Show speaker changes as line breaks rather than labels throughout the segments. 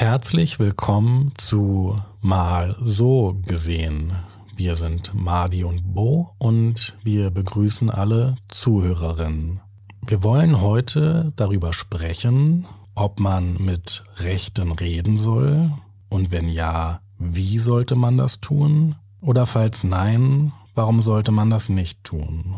Herzlich willkommen zu Mal so gesehen. Wir sind Madi und Bo und wir begrüßen alle Zuhörerinnen. Wir wollen heute darüber sprechen, ob man mit Rechten reden soll und wenn ja, wie sollte man das tun? Oder falls nein, warum sollte man das nicht tun?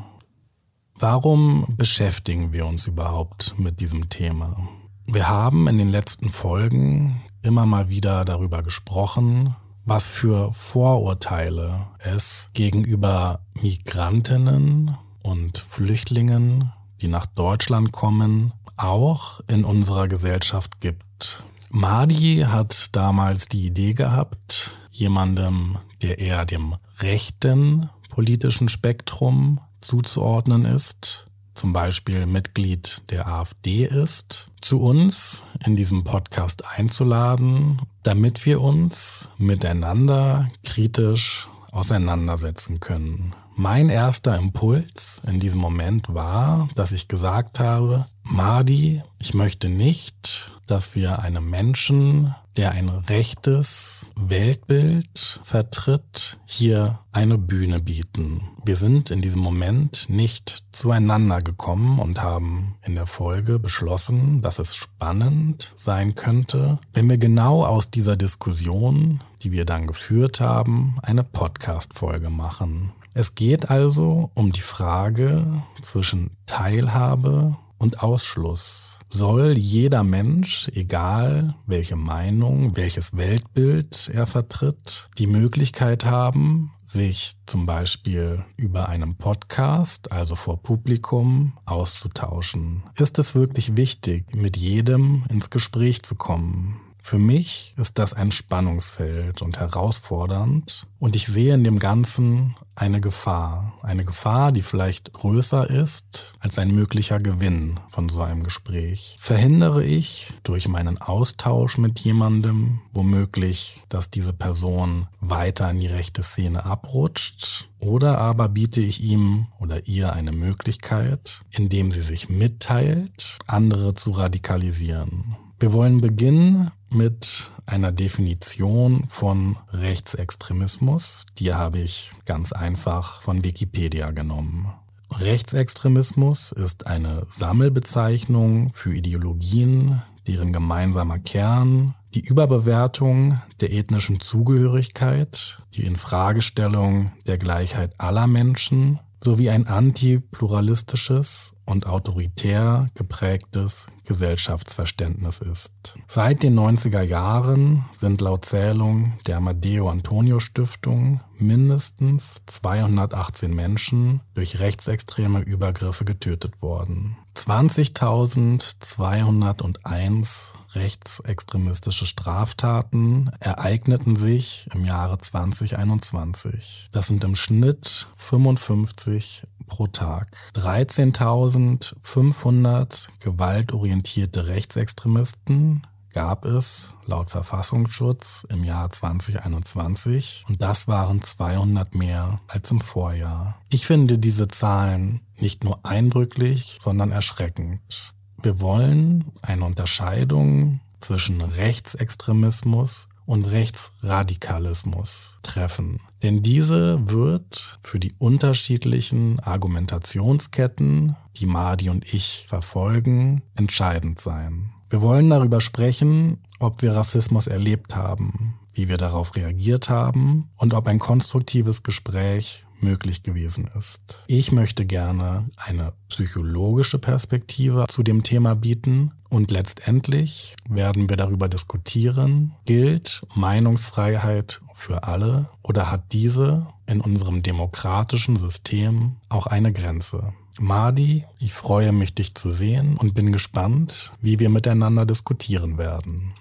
Warum beschäftigen wir uns überhaupt mit diesem Thema? Wir haben in den letzten Folgen immer mal wieder darüber gesprochen, was für Vorurteile es gegenüber Migrantinnen und Flüchtlingen, die nach Deutschland kommen, auch in unserer Gesellschaft gibt. Madi hat damals die Idee gehabt, jemandem, der eher dem rechten politischen Spektrum zuzuordnen ist, zum Beispiel Mitglied der AfD ist, zu uns in diesem Podcast einzuladen, damit wir uns miteinander kritisch auseinandersetzen können. Mein erster Impuls in diesem Moment war, dass ich gesagt habe, Madi, ich möchte nicht, dass wir einem Menschen, der ein rechtes Weltbild vertritt, hier eine Bühne bieten. Wir sind in diesem Moment nicht zueinander gekommen und haben in der Folge beschlossen, dass es spannend sein könnte, wenn wir genau aus dieser Diskussion, die wir dann geführt haben, eine Podcast-Folge machen. Es geht also um die Frage zwischen Teilhabe und Ausschluss. Soll jeder Mensch, egal welche Meinung, welches Weltbild er vertritt, die Möglichkeit haben, sich zum Beispiel über einen Podcast, also vor Publikum, auszutauschen? Ist es wirklich wichtig, mit jedem ins Gespräch zu kommen? Für mich ist das ein Spannungsfeld und herausfordernd und ich sehe in dem Ganzen eine Gefahr. Eine Gefahr, die vielleicht größer ist als ein möglicher Gewinn von so einem Gespräch. Verhindere ich durch meinen Austausch mit jemandem womöglich, dass diese Person weiter in die rechte Szene abrutscht oder aber biete ich ihm oder ihr eine Möglichkeit, indem sie sich mitteilt, andere zu radikalisieren. Wir wollen beginnen mit einer Definition von Rechtsextremismus. Die habe ich ganz einfach von Wikipedia genommen. Rechtsextremismus ist eine Sammelbezeichnung für Ideologien, deren gemeinsamer Kern die Überbewertung der ethnischen Zugehörigkeit, die Infragestellung der Gleichheit aller Menschen sowie ein antipluralistisches und autoritär geprägtes Gesellschaftsverständnis ist. Seit den 90er Jahren sind laut Zählung der Amadeo Antonio Stiftung mindestens 218 Menschen durch rechtsextreme Übergriffe getötet worden. 20.201 rechtsextremistische Straftaten ereigneten sich im Jahre 2021. Das sind im Schnitt 55 pro Tag. 13.500 gewaltorientierte Rechtsextremisten gab es laut Verfassungsschutz im Jahr 2021 und das waren 200 mehr als im Vorjahr. Ich finde diese Zahlen nicht nur eindrücklich, sondern erschreckend. Wir wollen eine Unterscheidung zwischen Rechtsextremismus und Rechtsradikalismus treffen. Denn diese wird für die unterschiedlichen Argumentationsketten, die Madi und ich verfolgen, entscheidend sein. Wir wollen darüber sprechen, ob wir Rassismus erlebt haben, wie wir darauf reagiert haben und ob ein konstruktives Gespräch möglich gewesen ist. Ich möchte gerne eine psychologische Perspektive zu dem Thema bieten und letztendlich werden wir darüber diskutieren, gilt Meinungsfreiheit für alle oder hat diese in unserem demokratischen System auch eine Grenze? Madi, ich freue mich, dich zu sehen und bin gespannt, wie wir miteinander diskutieren werden.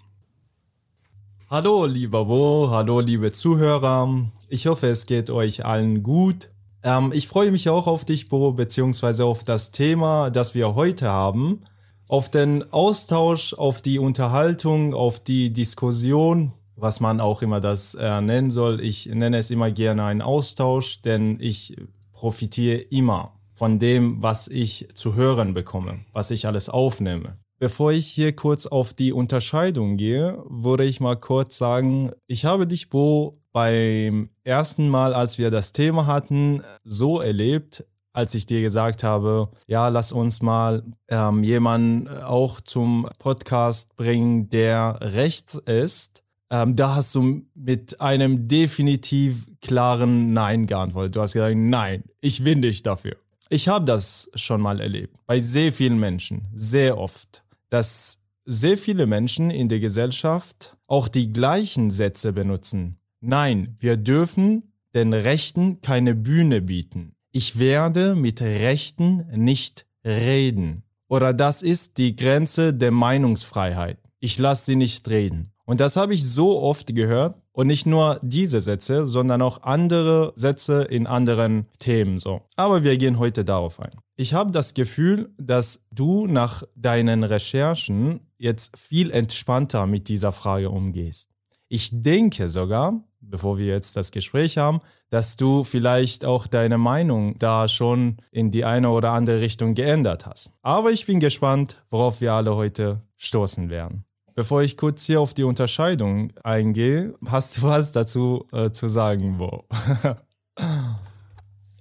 Hallo, lieber Wo, hallo, liebe Zuhörer. Ich hoffe, es geht euch allen gut. Ähm, ich freue mich auch auf dich, Bo, beziehungsweise auf das Thema, das wir heute haben. Auf den Austausch, auf die Unterhaltung, auf die Diskussion, was man auch immer das äh, nennen soll. Ich nenne es immer gerne einen Austausch, denn ich profitiere immer von dem, was ich zu hören bekomme, was ich alles aufnehme. Bevor ich hier kurz auf die Unterscheidung gehe, würde ich mal kurz sagen, ich habe dich, Bo, beim ersten Mal, als wir das Thema hatten, so erlebt, als ich dir gesagt habe, ja, lass uns mal ähm, jemanden auch zum Podcast bringen, der rechts ist. Ähm, da hast du mit einem definitiv klaren Nein geantwortet. Du hast gesagt, nein, ich bin dich dafür. Ich habe das schon mal erlebt, bei sehr vielen Menschen, sehr oft dass sehr viele Menschen in der Gesellschaft auch die gleichen Sätze benutzen. Nein, wir dürfen den Rechten keine Bühne bieten. Ich werde mit Rechten nicht reden. Oder das ist die Grenze der Meinungsfreiheit. Ich lasse sie nicht reden. Und das habe ich so oft gehört. Und nicht nur diese Sätze, sondern auch andere Sätze in anderen Themen so. Aber wir gehen heute darauf ein. Ich habe das Gefühl, dass du nach deinen Recherchen jetzt viel entspannter mit dieser Frage umgehst. Ich denke sogar, bevor wir jetzt das Gespräch haben, dass du vielleicht auch deine Meinung da schon in die eine oder andere Richtung geändert hast. Aber ich bin gespannt, worauf wir alle heute stoßen werden. Bevor ich kurz hier auf die Unterscheidung eingehe, hast du was dazu äh, zu sagen, Bo?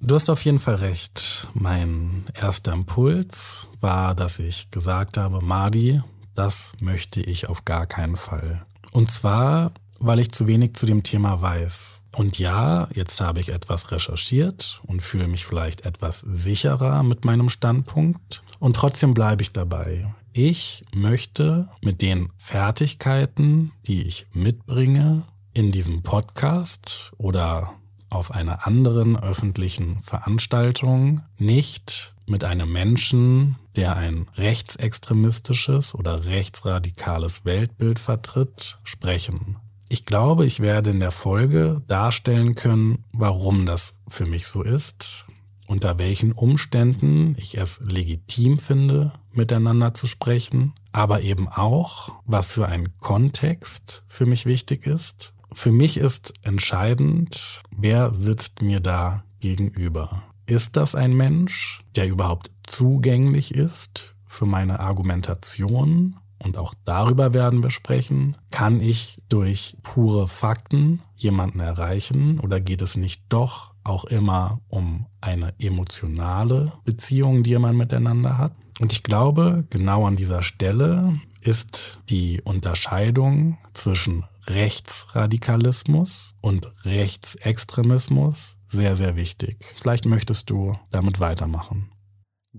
Du hast auf jeden Fall recht. Mein erster Impuls war, dass ich gesagt habe, Madi, das möchte ich auf gar keinen Fall. Und zwar, weil ich zu wenig zu dem Thema weiß. Und ja, jetzt habe ich etwas recherchiert und fühle mich vielleicht etwas sicherer mit meinem Standpunkt. Und trotzdem bleibe ich dabei. Ich möchte mit den Fertigkeiten, die ich mitbringe, in diesem Podcast oder auf einer anderen öffentlichen Veranstaltung nicht mit einem Menschen, der ein rechtsextremistisches oder rechtsradikales Weltbild vertritt, sprechen. Ich glaube, ich werde in der Folge darstellen können, warum das für mich so ist, unter welchen Umständen ich es legitim finde, miteinander zu sprechen, aber eben auch, was für ein Kontext für mich wichtig ist für mich ist entscheidend, wer sitzt mir da gegenüber. Ist das ein Mensch, der überhaupt zugänglich ist für meine Argumentation? Und auch darüber werden wir sprechen. Kann ich durch pure Fakten jemanden erreichen oder geht es nicht doch auch immer um eine emotionale Beziehung, die man miteinander hat? Und ich glaube, genau an dieser Stelle ist die Unterscheidung zwischen Rechtsradikalismus und Rechtsextremismus sehr, sehr wichtig. Vielleicht möchtest du damit weitermachen.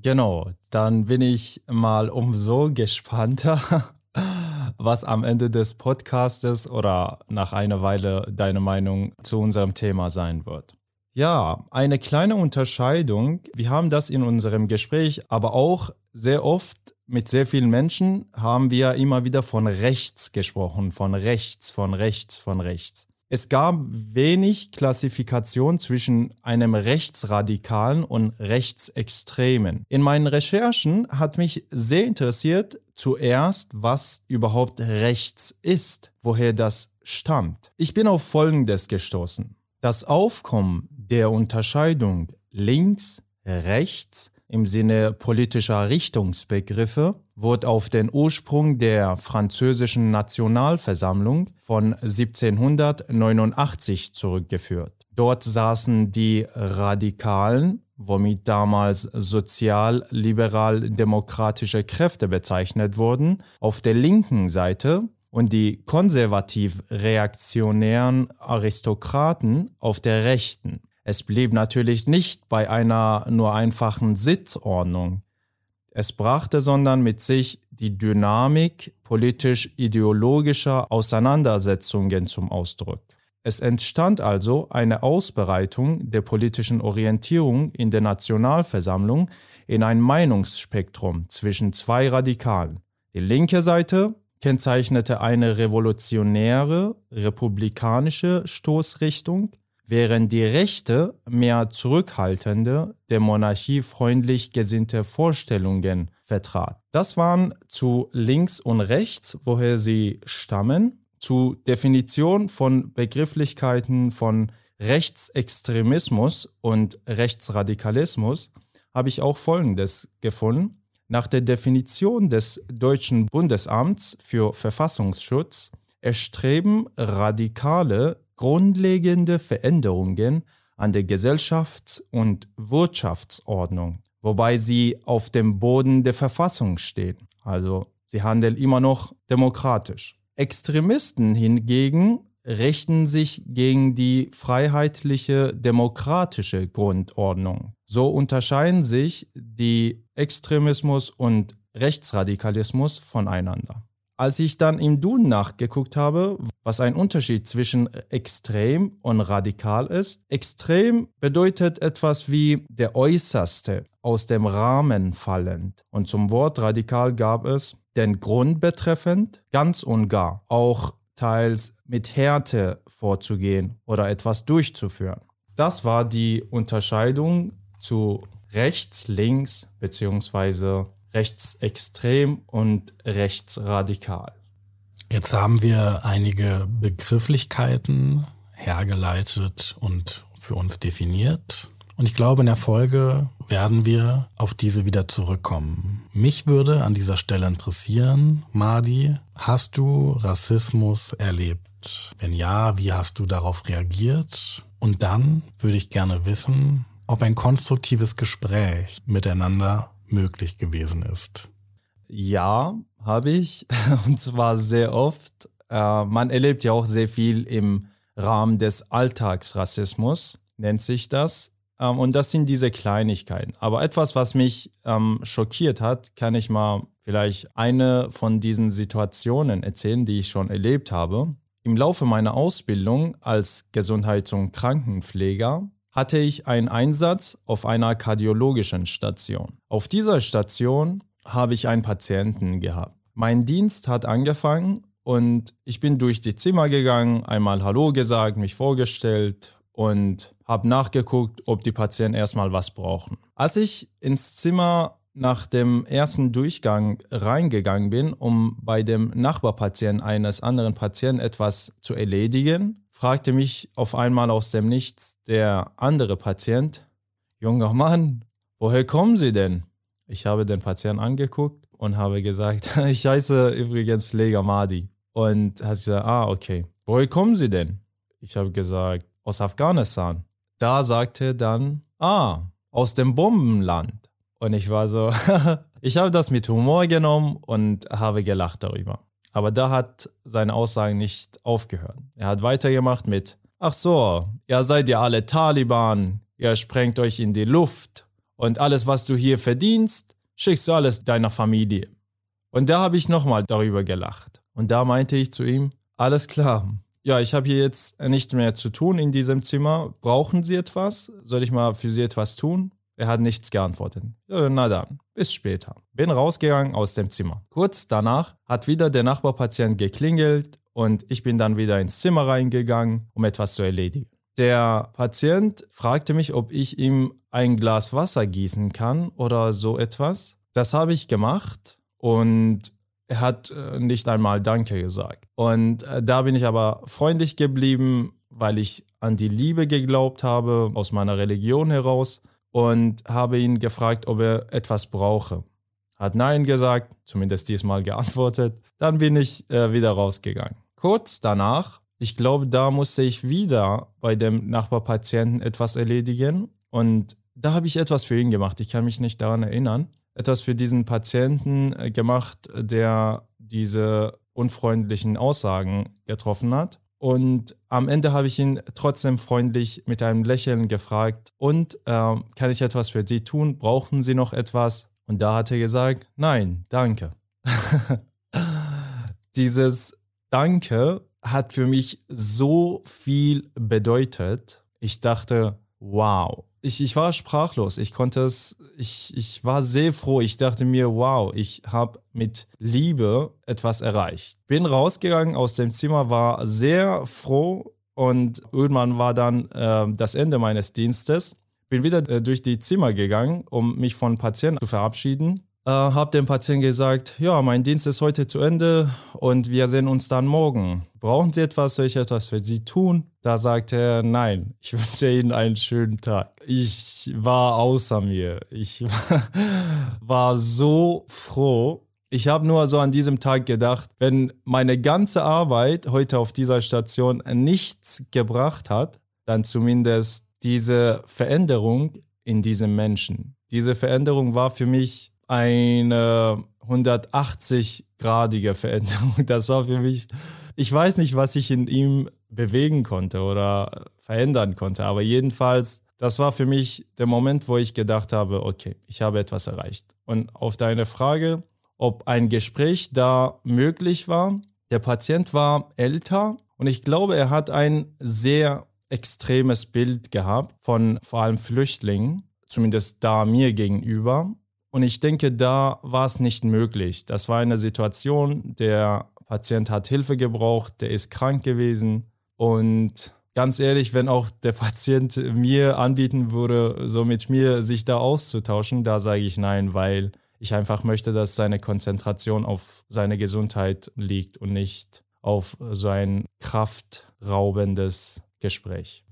Genau, dann bin ich mal umso gespannter, was am Ende des Podcastes oder nach einer Weile deine Meinung zu unserem Thema sein wird. Ja, eine kleine Unterscheidung. Wir haben das in unserem Gespräch aber auch sehr oft mit sehr vielen Menschen haben wir immer wieder von rechts gesprochen, von rechts, von rechts, von rechts. Es gab wenig Klassifikation zwischen einem Rechtsradikalen und Rechtsextremen. In meinen Recherchen hat mich sehr interessiert zuerst, was überhaupt rechts ist, woher das stammt. Ich bin auf Folgendes gestoßen. Das Aufkommen der Unterscheidung links, rechts im Sinne politischer Richtungsbegriffe wird auf den Ursprung der französischen Nationalversammlung von 1789 zurückgeführt. Dort saßen die Radikalen, womit damals sozial-liberal-demokratische Kräfte bezeichnet wurden, auf der linken Seite und die konservativ-reaktionären Aristokraten auf der rechten. Es blieb natürlich nicht bei einer nur einfachen Sitzordnung. Es brachte sondern mit sich die Dynamik politisch-ideologischer Auseinandersetzungen zum Ausdruck. Es entstand also eine Ausbreitung der politischen Orientierung in der Nationalversammlung in ein Meinungsspektrum zwischen zwei Radikalen. Die linke Seite kennzeichnete eine revolutionäre, republikanische Stoßrichtung, während die Rechte mehr zurückhaltende, der Monarchie freundlich gesinnte Vorstellungen vertrat. Das waren zu links und rechts, woher sie stammen, zu Definition von Begrifflichkeiten von Rechtsextremismus und Rechtsradikalismus habe ich auch Folgendes gefunden. Nach der Definition des Deutschen Bundesamts für Verfassungsschutz erstreben radikale, grundlegende Veränderungen an der Gesellschafts- und Wirtschaftsordnung, wobei sie auf dem Boden der Verfassung stehen. Also sie handeln immer noch demokratisch. Extremisten hingegen richten sich gegen die freiheitliche demokratische Grundordnung. So unterscheiden sich die Extremismus und Rechtsradikalismus voneinander. Als ich dann im Duden nachgeguckt habe, was ein Unterschied zwischen extrem und radikal ist, extrem bedeutet etwas wie der äußerste, aus dem Rahmen fallend. Und zum Wort radikal gab es den Grund betreffend ganz und gar, auch teils mit Härte vorzugehen oder etwas durchzuführen. Das war die Unterscheidung zu rechts, links bzw. rechtsextrem und rechtsradikal.
Jetzt haben wir einige Begrifflichkeiten hergeleitet und für uns definiert. Und ich glaube, in der Folge werden wir auf diese wieder zurückkommen. Mich würde an dieser Stelle interessieren, Madi, hast du Rassismus erlebt? Wenn ja, wie hast du darauf reagiert? Und dann würde ich gerne wissen, ob ein konstruktives Gespräch miteinander möglich gewesen ist.
Ja, habe ich. Und zwar sehr oft. Äh, man erlebt ja auch sehr viel im Rahmen des Alltagsrassismus, nennt sich das. Ähm, und das sind diese Kleinigkeiten. Aber etwas, was mich ähm, schockiert hat, kann ich mal vielleicht eine von diesen Situationen erzählen, die ich schon erlebt habe. Im Laufe meiner Ausbildung als Gesundheits- und Krankenpfleger hatte ich einen Einsatz auf einer kardiologischen Station. Auf dieser Station habe ich einen Patienten gehabt. Mein Dienst hat angefangen und ich bin durch die Zimmer gegangen, einmal Hallo gesagt, mich vorgestellt und habe nachgeguckt, ob die Patienten erstmal was brauchen. Als ich ins Zimmer nach dem ersten Durchgang reingegangen bin, um bei dem Nachbarpatienten eines anderen Patienten etwas zu erledigen, fragte mich auf einmal aus dem Nichts der andere Patient, junger Mann, woher kommen Sie denn? Ich habe den Patienten angeguckt und habe gesagt, ich heiße übrigens Pfleger Madi. Und hat gesagt, ah, okay. Woher kommen Sie denn? Ich habe gesagt, aus Afghanistan. Da sagte er dann, ah, aus dem Bombenland. Und ich war so, ich habe das mit Humor genommen und habe gelacht darüber. Aber da hat seine Aussage nicht aufgehört. Er hat weitergemacht mit, ach so, ihr seid ja alle Taliban, ihr sprengt euch in die Luft und alles, was du hier verdienst, schickst du alles deiner Familie. Und da habe ich nochmal darüber gelacht. Und da meinte ich zu ihm, alles klar, ja, ich habe hier jetzt nichts mehr zu tun in diesem Zimmer. Brauchen Sie etwas? Soll ich mal für Sie etwas tun? Er hat nichts geantwortet. Na dann, bis später. Bin rausgegangen aus dem Zimmer. Kurz danach hat wieder der Nachbarpatient geklingelt und ich bin dann wieder ins Zimmer reingegangen, um etwas zu erledigen. Der Patient fragte mich, ob ich ihm ein Glas Wasser gießen kann oder so etwas. Das habe ich gemacht und er hat äh, nicht einmal Danke gesagt. Und äh, da bin ich aber freundlich geblieben, weil ich an die Liebe geglaubt habe, aus meiner Religion heraus, und habe ihn gefragt, ob er etwas brauche. Hat Nein gesagt, zumindest diesmal geantwortet. Dann bin ich äh, wieder rausgegangen. Kurz danach, ich glaube, da musste ich wieder bei dem Nachbarpatienten etwas erledigen und da habe ich etwas für ihn gemacht. Ich kann mich nicht daran erinnern etwas für diesen Patienten äh, gemacht, der diese unfreundlichen Aussagen getroffen hat. Und am Ende habe ich ihn trotzdem freundlich mit einem Lächeln gefragt, und äh, kann ich etwas für Sie tun? Brauchen Sie noch etwas? Und da hat er gesagt, nein, danke. Dieses Danke hat für mich so viel bedeutet. Ich dachte, wow, ich, ich war sprachlos. Ich konnte es, ich, ich war sehr froh. Ich dachte mir, wow, ich habe mit Liebe etwas erreicht. Bin rausgegangen aus dem Zimmer, war sehr froh und irgendwann war dann äh, das Ende meines Dienstes. Bin wieder äh, durch die Zimmer gegangen, um mich von Patienten zu verabschieden. Äh, habe dem Patienten gesagt, ja, mein Dienst ist heute zu Ende und wir sehen uns dann morgen. Brauchen Sie etwas? Soll ich etwas für Sie tun? Da sagte er, nein, ich wünsche Ihnen einen schönen Tag. Ich war außer mir. Ich war so froh. Ich habe nur so an diesem Tag gedacht, wenn meine ganze Arbeit heute auf dieser Station nichts gebracht hat, dann zumindest diese Veränderung in diesem Menschen. Diese Veränderung war für mich eine 180-gradige Veränderung. Das war für mich, ich weiß nicht, was ich in ihm bewegen konnte oder verändern konnte, aber jedenfalls, das war für mich der Moment, wo ich gedacht habe, okay, ich habe etwas erreicht. Und auf deine Frage, ob ein Gespräch da möglich war, der Patient war älter und ich glaube, er hat ein sehr extremes Bild gehabt von vor allem Flüchtlingen, zumindest da mir gegenüber. Und ich denke, da war es nicht möglich. Das war eine Situation, der Patient hat Hilfe gebraucht, der ist krank gewesen. Und ganz ehrlich, wenn auch der Patient mir anbieten würde, so mit mir sich da auszutauschen, da sage ich nein, weil ich einfach möchte, dass seine Konzentration auf seine Gesundheit liegt und nicht auf so ein kraftraubendes Gespräch.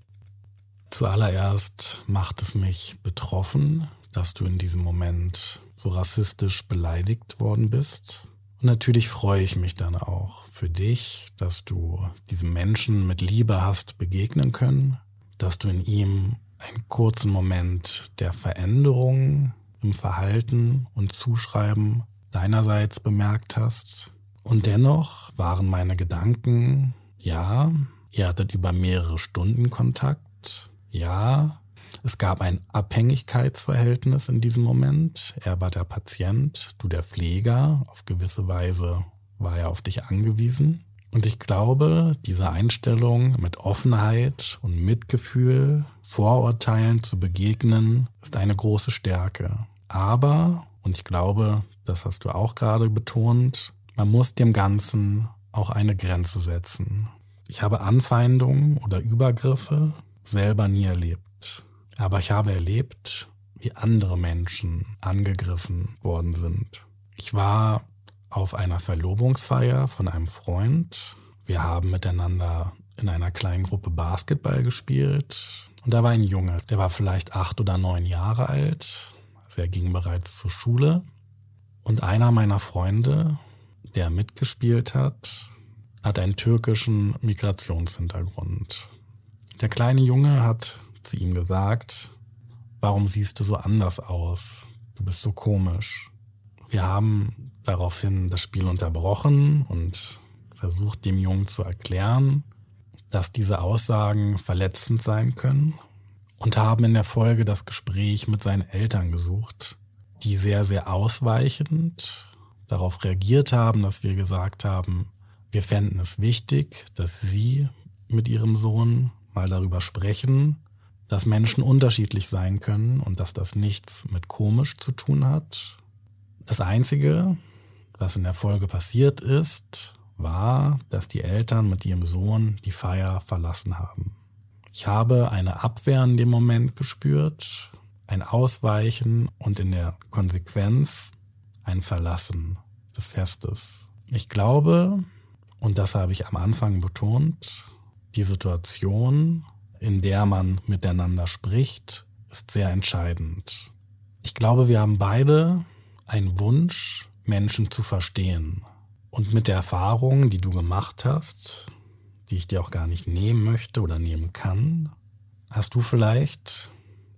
Zuallererst macht es mich betroffen, dass du in diesem Moment so rassistisch beleidigt worden bist. Und natürlich freue ich mich dann auch für dich, dass du diesem Menschen mit Liebe hast begegnen können, dass du in ihm einen kurzen Moment der Veränderung im Verhalten und Zuschreiben deinerseits bemerkt hast. Und dennoch waren meine Gedanken, ja, ihr hattet über mehrere Stunden Kontakt, ja, es gab ein Abhängigkeitsverhältnis in diesem Moment. Er war der Patient, du der Pfleger. Auf gewisse Weise war er auf dich angewiesen. Und ich glaube, diese Einstellung mit Offenheit und Mitgefühl, Vorurteilen zu begegnen, ist eine große Stärke. Aber, und ich glaube, das hast du auch gerade betont, man muss dem Ganzen auch eine Grenze setzen. Ich habe Anfeindungen oder Übergriffe selber nie erlebt. Aber ich habe erlebt, wie andere Menschen angegriffen worden sind. Ich war auf einer Verlobungsfeier von einem Freund. Wir haben miteinander in einer kleinen Gruppe Basketball gespielt. Und da war ein Junge, der war vielleicht acht oder neun Jahre alt. Also er ging bereits zur Schule. Und einer meiner Freunde, der mitgespielt hat, hat einen türkischen Migrationshintergrund. Der kleine Junge hat zu ihm gesagt, warum siehst du so anders aus? Du bist so komisch. Wir haben daraufhin das Spiel unterbrochen und versucht dem Jungen zu erklären, dass diese Aussagen verletzend sein können und haben in der Folge das Gespräch mit seinen Eltern gesucht, die sehr, sehr ausweichend darauf reagiert haben, dass wir gesagt haben, wir fänden es wichtig, dass sie mit ihrem Sohn mal darüber sprechen, dass Menschen unterschiedlich sein können und dass das nichts mit komisch zu tun hat. Das Einzige, was in der Folge passiert ist, war, dass die Eltern mit ihrem Sohn die Feier verlassen haben. Ich habe eine Abwehr in dem Moment gespürt, ein Ausweichen und in der Konsequenz ein Verlassen des Festes. Ich glaube, und das habe ich am Anfang betont, die Situation in der man miteinander spricht, ist sehr entscheidend. Ich glaube, wir haben beide einen Wunsch, Menschen zu verstehen. Und mit der Erfahrung, die du gemacht hast, die ich dir auch gar nicht nehmen möchte oder nehmen kann, hast du vielleicht,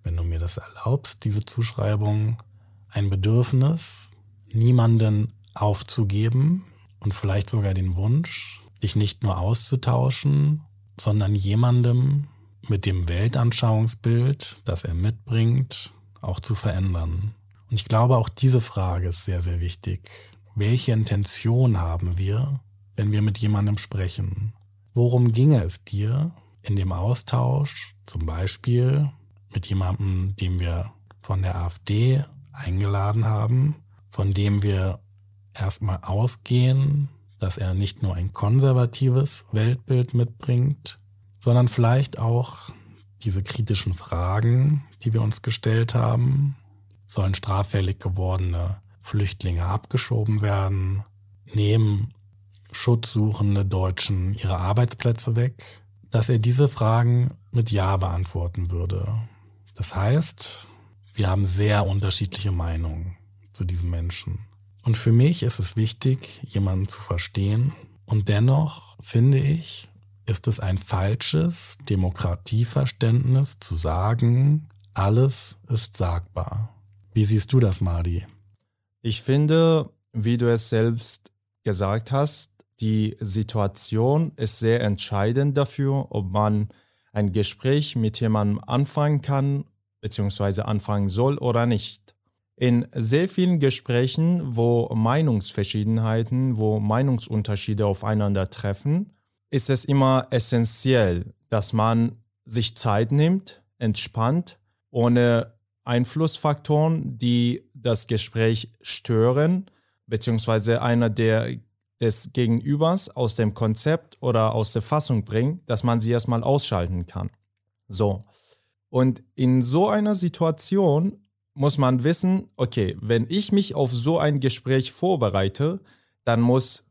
wenn du mir das erlaubst, diese Zuschreibung, ein Bedürfnis, niemanden aufzugeben und vielleicht sogar den Wunsch, dich nicht nur auszutauschen, sondern jemandem mit dem Weltanschauungsbild, das er mitbringt, auch zu verändern. Und ich glaube, auch diese Frage ist sehr, sehr wichtig. Welche Intention haben wir, wenn wir mit jemandem sprechen? Worum ginge es dir in dem Austausch, zum Beispiel mit jemandem, den wir von der AfD eingeladen haben, von dem wir erstmal ausgehen, dass er nicht nur ein konservatives Weltbild mitbringt, sondern vielleicht auch diese kritischen Fragen, die wir uns gestellt haben. Sollen straffällig gewordene Flüchtlinge abgeschoben werden? Nehmen schutzsuchende Deutschen ihre Arbeitsplätze weg? Dass er diese Fragen mit Ja beantworten würde. Das heißt, wir haben sehr unterschiedliche Meinungen zu diesem Menschen. Und für mich ist es wichtig, jemanden zu verstehen. Und dennoch finde ich, ist es ein falsches Demokratieverständnis zu sagen, alles ist sagbar. Wie siehst du das, Madi?
Ich finde, wie du es selbst gesagt hast, die Situation ist sehr entscheidend dafür, ob man ein Gespräch mit jemandem anfangen kann bzw. anfangen soll oder nicht. In sehr vielen Gesprächen, wo Meinungsverschiedenheiten, wo Meinungsunterschiede aufeinandertreffen, ist es immer essentiell, dass man sich Zeit nimmt, entspannt, ohne Einflussfaktoren, die das Gespräch stören, beziehungsweise einer der des Gegenübers aus dem Konzept oder aus der Fassung bringt, dass man sie erstmal ausschalten kann. So. Und in so einer Situation muss man wissen, okay, wenn ich mich auf so ein Gespräch vorbereite, dann muss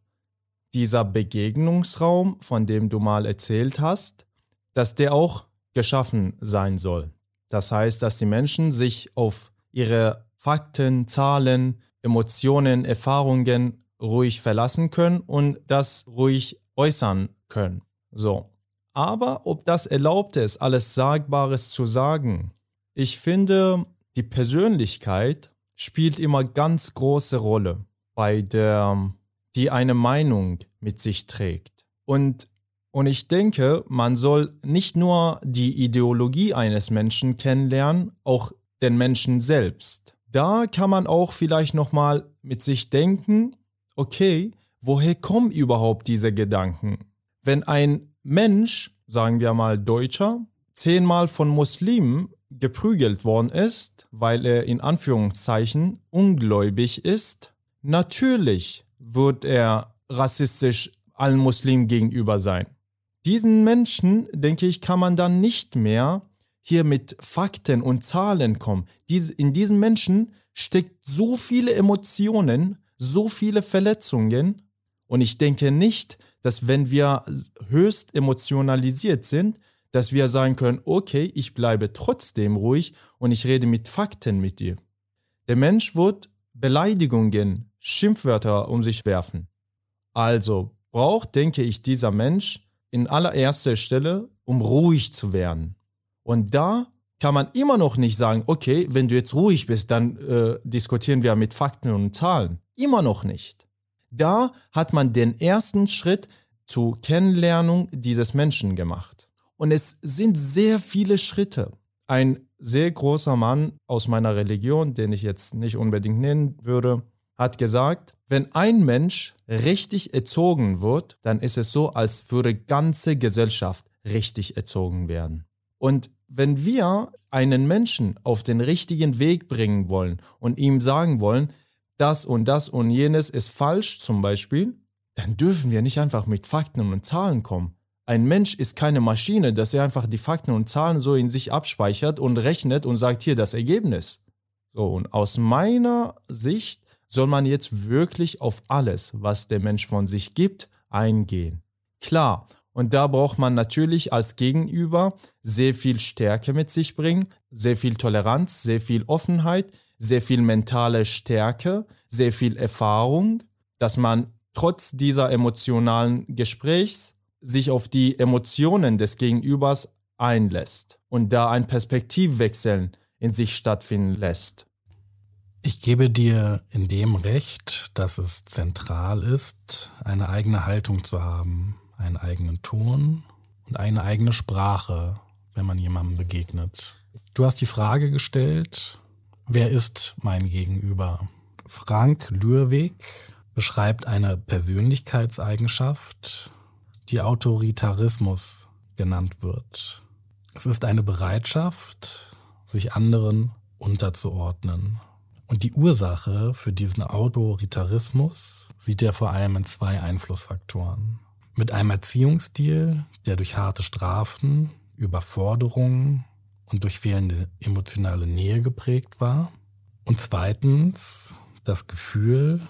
dieser Begegnungsraum, von dem du mal erzählt hast, dass der auch geschaffen sein soll. Das heißt, dass die Menschen sich auf ihre Fakten, Zahlen, Emotionen, Erfahrungen ruhig verlassen können und das ruhig äußern können. So. Aber ob das erlaubt ist, alles Sagbares zu sagen, ich finde, die Persönlichkeit spielt immer ganz große Rolle bei der, die eine Meinung mit sich trägt. Und, und ich denke, man soll nicht nur die Ideologie eines Menschen kennenlernen, auch den Menschen selbst. Da kann man auch vielleicht nochmal mit sich denken, okay, woher kommen überhaupt diese Gedanken? Wenn ein Mensch, sagen wir mal Deutscher, zehnmal von Muslimen geprügelt worden ist, weil er in Anführungszeichen ungläubig ist, natürlich wird er rassistisch allen Muslimen gegenüber sein. Diesen Menschen, denke ich, kann man dann nicht mehr hier mit Fakten und Zahlen kommen. in diesen Menschen steckt so viele Emotionen, so viele Verletzungen und ich denke nicht, dass wenn wir höchst emotionalisiert sind, dass wir sagen können, okay, ich bleibe trotzdem ruhig und ich rede mit Fakten mit dir. Der Mensch wird Beleidigungen, Schimpfwörter um sich werfen. Also braucht, denke ich, dieser Mensch in allererster Stelle, um ruhig zu werden. Und da kann man immer noch nicht sagen, okay, wenn du jetzt ruhig bist, dann äh, diskutieren wir mit Fakten und Zahlen. Immer noch nicht. Da hat man den ersten Schritt zur Kennenlernung dieses Menschen gemacht. Und es sind sehr viele Schritte. Ein sehr großer Mann aus meiner Religion, den ich jetzt nicht unbedingt nennen würde, hat gesagt, wenn ein Mensch richtig erzogen wird, dann ist es so, als würde ganze Gesellschaft richtig erzogen werden. Und wenn wir einen Menschen auf den richtigen Weg bringen wollen und ihm sagen wollen, das und das und jenes ist falsch zum Beispiel, dann dürfen wir nicht einfach mit Fakten und Zahlen kommen. Ein Mensch ist keine Maschine, dass er einfach die Fakten und Zahlen so in sich abspeichert und rechnet und sagt hier das Ergebnis. So, und aus meiner Sicht soll man jetzt wirklich auf alles, was der Mensch von sich gibt, eingehen. Klar, und da braucht man natürlich als Gegenüber sehr viel Stärke mit sich bringen, sehr viel Toleranz, sehr viel Offenheit, sehr viel mentale Stärke, sehr viel Erfahrung, dass man trotz dieser emotionalen Gesprächs sich auf die Emotionen des Gegenübers einlässt und da ein Perspektivwechsel in sich stattfinden lässt.
Ich gebe dir in dem recht, dass es zentral ist, eine eigene Haltung zu haben, einen eigenen Ton und eine eigene Sprache, wenn man jemandem begegnet. Du hast die Frage gestellt, Wer ist mein Gegenüber? Frank Lürweg beschreibt eine Persönlichkeitseigenschaft, die Autoritarismus genannt wird. Es ist eine Bereitschaft, sich anderen unterzuordnen. Und die Ursache für diesen Autoritarismus sieht er vor allem in zwei Einflussfaktoren. Mit einem Erziehungsstil, der durch harte Strafen, Überforderungen und durch fehlende emotionale Nähe geprägt war. Und zweitens, das Gefühl,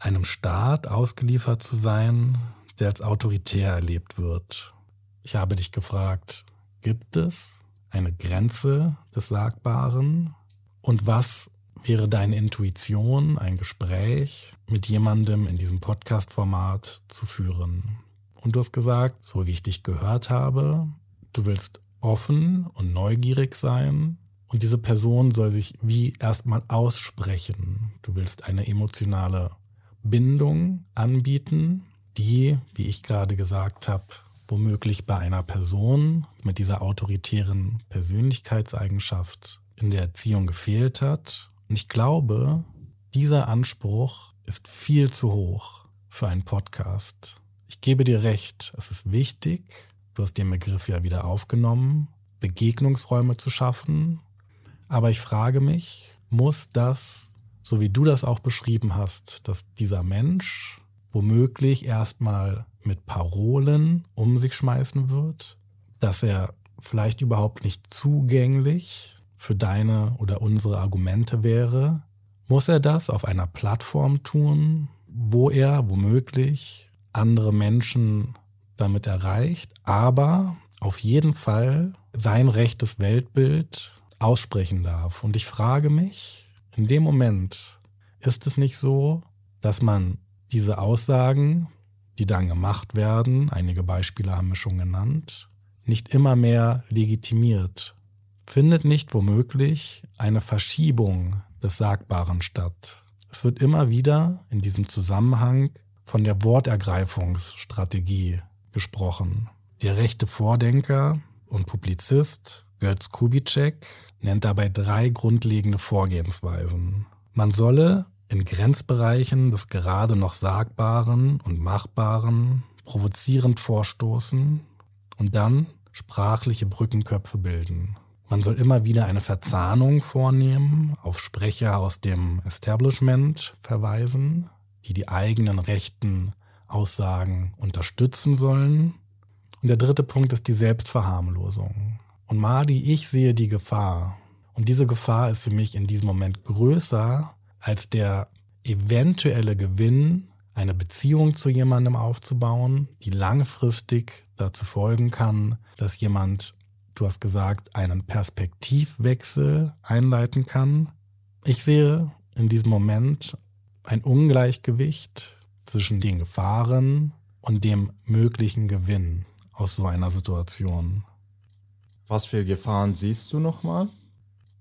einem Staat ausgeliefert zu sein, der als autoritär erlebt wird. Ich habe dich gefragt, gibt es eine Grenze des Sagbaren? Und was wäre deine Intuition, ein Gespräch mit jemandem in diesem Podcast-Format zu führen? Und du hast gesagt, so wie ich dich gehört habe, du willst offen und neugierig sein und diese Person soll sich wie erstmal aussprechen. Du willst eine emotionale Bindung anbieten, die, wie ich gerade gesagt habe, womöglich bei einer Person mit dieser autoritären Persönlichkeitseigenschaft in der Erziehung gefehlt hat. Und ich glaube, dieser Anspruch ist viel zu hoch für einen Podcast. Ich gebe dir recht, es ist wichtig, du hast den Begriff ja wieder aufgenommen, Begegnungsräume zu schaffen. Aber ich frage mich, muss das, so wie du das auch beschrieben hast, dass dieser Mensch womöglich erstmal mit Parolen um sich schmeißen wird, dass er vielleicht überhaupt nicht zugänglich für deine oder unsere Argumente wäre, muss er das auf einer Plattform tun, wo er womöglich andere Menschen damit erreicht, aber auf jeden Fall sein rechtes Weltbild aussprechen darf. Und ich frage mich, in dem Moment ist es nicht so, dass man diese Aussagen, die dann gemacht werden, einige Beispiele haben wir schon genannt, nicht immer mehr legitimiert. Findet nicht womöglich eine Verschiebung des Sagbaren statt. Es wird immer wieder in diesem Zusammenhang von der Wortergreifungsstrategie gesprochen. Der rechte Vordenker und Publizist Götz Kubitschek nennt dabei drei grundlegende Vorgehensweisen. Man solle in Grenzbereichen des gerade noch Sagbaren und Machbaren provozierend vorstoßen und dann sprachliche Brückenköpfe bilden. Man soll immer wieder eine Verzahnung vornehmen, auf Sprecher aus dem Establishment verweisen, die die eigenen rechten Aussagen unterstützen sollen. Und der dritte Punkt ist die Selbstverharmlosung. Und Madi, ich sehe die Gefahr. Und diese Gefahr ist für mich in diesem Moment größer als der eventuelle Gewinn, eine Beziehung zu jemandem aufzubauen, die langfristig dazu folgen kann, dass jemand, du hast gesagt, einen Perspektivwechsel einleiten kann. Ich sehe in diesem Moment ein Ungleichgewicht zwischen den Gefahren und dem möglichen Gewinn aus so einer Situation.
Was für Gefahren siehst du nochmal?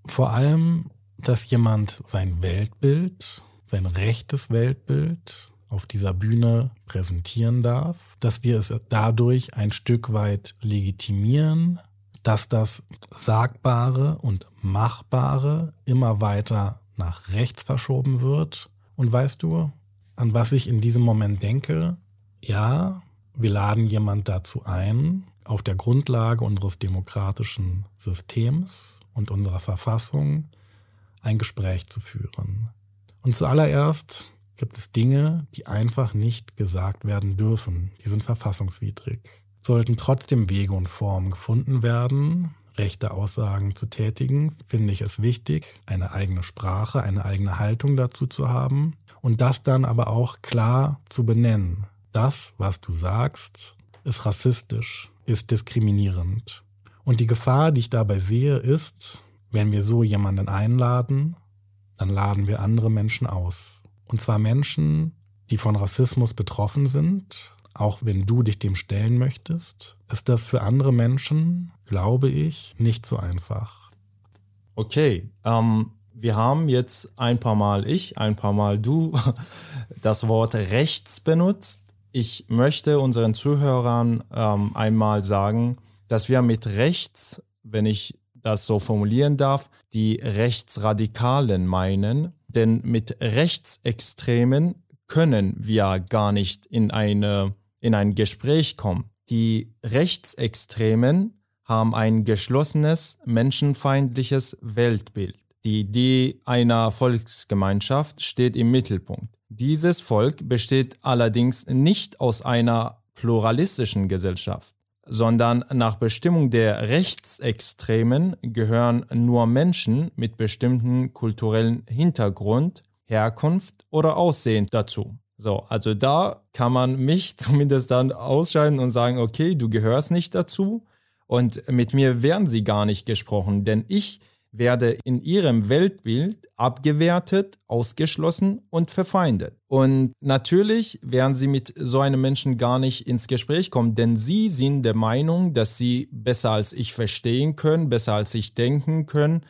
Vor allem, dass jemand sein Weltbild, sein rechtes Weltbild auf dieser Bühne präsentieren darf, dass wir es dadurch ein Stück weit legitimieren, dass das Sagbare und Machbare immer weiter nach rechts verschoben wird. Und weißt du, an was ich in diesem Moment denke? Ja, wir laden jemand dazu ein, auf der Grundlage unseres demokratischen Systems und unserer Verfassung ein Gespräch zu führen. Und zuallererst gibt es Dinge, die einfach nicht gesagt werden dürfen. Die sind verfassungswidrig. Sollten trotzdem Wege und Formen gefunden werden, rechte Aussagen zu tätigen, finde ich es wichtig, eine eigene Sprache, eine eigene Haltung dazu zu haben und das dann aber auch klar zu benennen. Das, was du sagst, ist rassistisch, ist diskriminierend. Und die Gefahr, die ich dabei sehe, ist, wenn wir so jemanden einladen, dann laden wir andere Menschen aus. Und zwar Menschen, die von Rassismus betroffen sind. Auch wenn du dich dem stellen möchtest, ist das für andere Menschen, glaube ich, nicht so einfach.
Okay, ähm, wir haben jetzt ein paar Mal ich, ein paar Mal du das Wort rechts benutzt. Ich möchte unseren Zuhörern ähm, einmal sagen, dass wir mit rechts, wenn ich das so formulieren darf, die Rechtsradikalen meinen. Denn mit Rechtsextremen können wir gar nicht in, eine, in ein Gespräch kommen. Die Rechtsextremen haben ein geschlossenes, menschenfeindliches Weltbild. Die Idee einer Volksgemeinschaft steht im Mittelpunkt. Dieses Volk besteht allerdings nicht aus einer pluralistischen Gesellschaft sondern nach Bestimmung der Rechtsextremen gehören nur Menschen mit bestimmten kulturellen Hintergrund, Herkunft oder Aussehen dazu. So, also da kann man mich zumindest dann ausscheiden und sagen, okay, du gehörst nicht dazu und mit mir werden sie gar nicht gesprochen, denn ich werde in ihrem Weltbild abgewertet, ausgeschlossen und verfeindet. Und natürlich werden sie mit so einem Menschen gar nicht ins Gespräch kommen, denn sie sind der Meinung, dass sie besser als ich verstehen können, besser als ich denken können,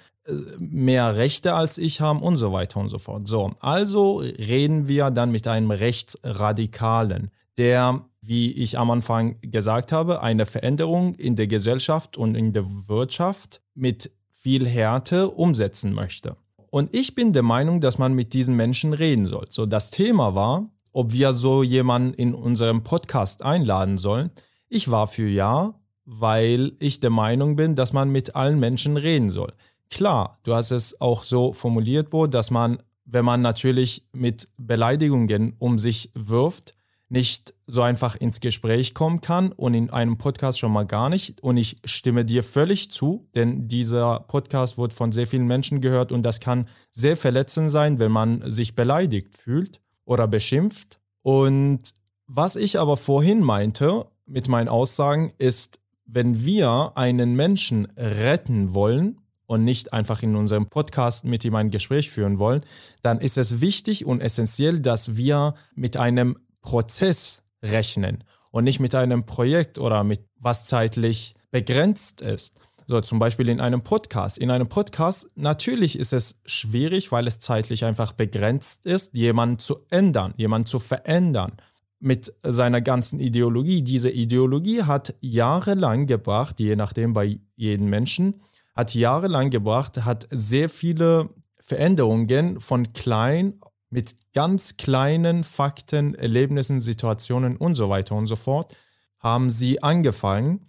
mehr Rechte als ich haben und so weiter und so fort. So, also reden wir dann mit einem Rechtsradikalen, der, wie ich am Anfang gesagt habe, eine Veränderung in der Gesellschaft und in der Wirtschaft mit viel Härte umsetzen möchte. Und ich bin der Meinung, dass man mit diesen Menschen reden soll. So, das Thema war, ob wir so jemanden in unserem Podcast einladen sollen. Ich war für ja, weil ich der Meinung bin, dass man mit allen Menschen reden soll. Klar, du hast es auch so formuliert, Bo, dass man, wenn man natürlich mit Beleidigungen um sich wirft, nicht so einfach ins Gespräch kommen kann und in einem Podcast schon mal gar nicht. Und ich stimme dir völlig zu, denn dieser Podcast wird von sehr vielen Menschen gehört und das kann sehr verletzend sein, wenn man sich beleidigt fühlt oder beschimpft. Und was ich aber vorhin meinte mit meinen Aussagen ist, wenn wir einen Menschen retten wollen, und nicht einfach in unserem Podcast mit ihm ein Gespräch führen wollen, dann ist es wichtig und essentiell, dass wir mit einem Prozess rechnen und nicht mit einem Projekt oder mit was zeitlich begrenzt ist. So zum Beispiel in einem Podcast. In einem Podcast natürlich ist es schwierig, weil es zeitlich einfach begrenzt ist, jemanden zu ändern, jemanden zu verändern mit seiner ganzen Ideologie. Diese Ideologie hat jahrelang gebracht, je nachdem bei jedem Menschen, hat jahrelang gebracht, hat sehr viele Veränderungen von klein mit ganz kleinen Fakten, Erlebnissen, Situationen und so weiter und so fort, haben sie angefangen,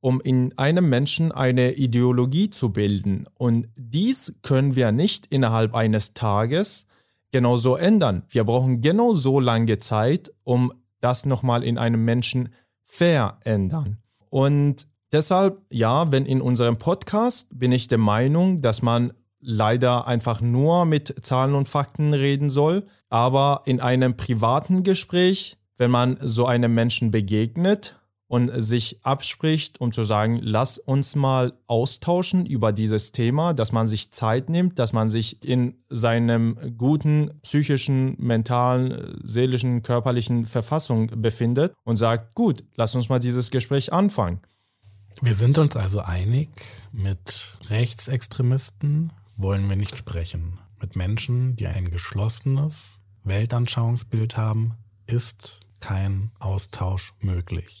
um in einem Menschen eine Ideologie zu bilden. Und dies können wir nicht innerhalb eines Tages genauso ändern. Wir brauchen genauso lange Zeit, um das nochmal in einem Menschen verändern. Und deshalb, ja, wenn in unserem Podcast bin ich der Meinung, dass man leider einfach nur mit Zahlen und Fakten reden soll. Aber in einem privaten Gespräch, wenn man so einem Menschen begegnet und sich abspricht, um zu sagen, lass uns mal austauschen über dieses Thema, dass man sich Zeit nimmt, dass man sich in seinem guten psychischen, mentalen, seelischen, körperlichen Verfassung befindet und sagt, gut, lass uns mal dieses Gespräch anfangen.
Wir sind uns also einig mit Rechtsextremisten, wollen wir nicht sprechen. Mit Menschen, die ein geschlossenes Weltanschauungsbild haben, ist kein Austausch möglich.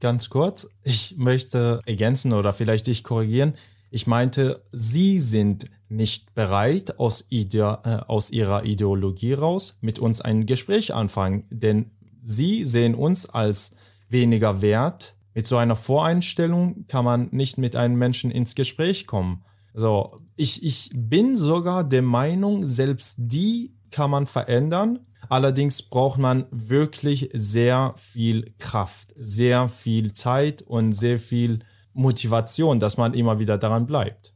Ganz kurz, ich möchte ergänzen oder vielleicht dich korrigieren. Ich meinte, Sie sind nicht bereit, aus, Ide äh, aus Ihrer Ideologie raus mit uns ein Gespräch anfangen, denn Sie sehen uns als weniger wert. Mit so einer Voreinstellung kann man nicht mit einem Menschen ins Gespräch kommen. So, ich, ich bin sogar der Meinung, selbst die kann man verändern. Allerdings braucht man wirklich sehr viel Kraft, sehr viel Zeit und sehr viel Motivation, dass man immer wieder daran bleibt.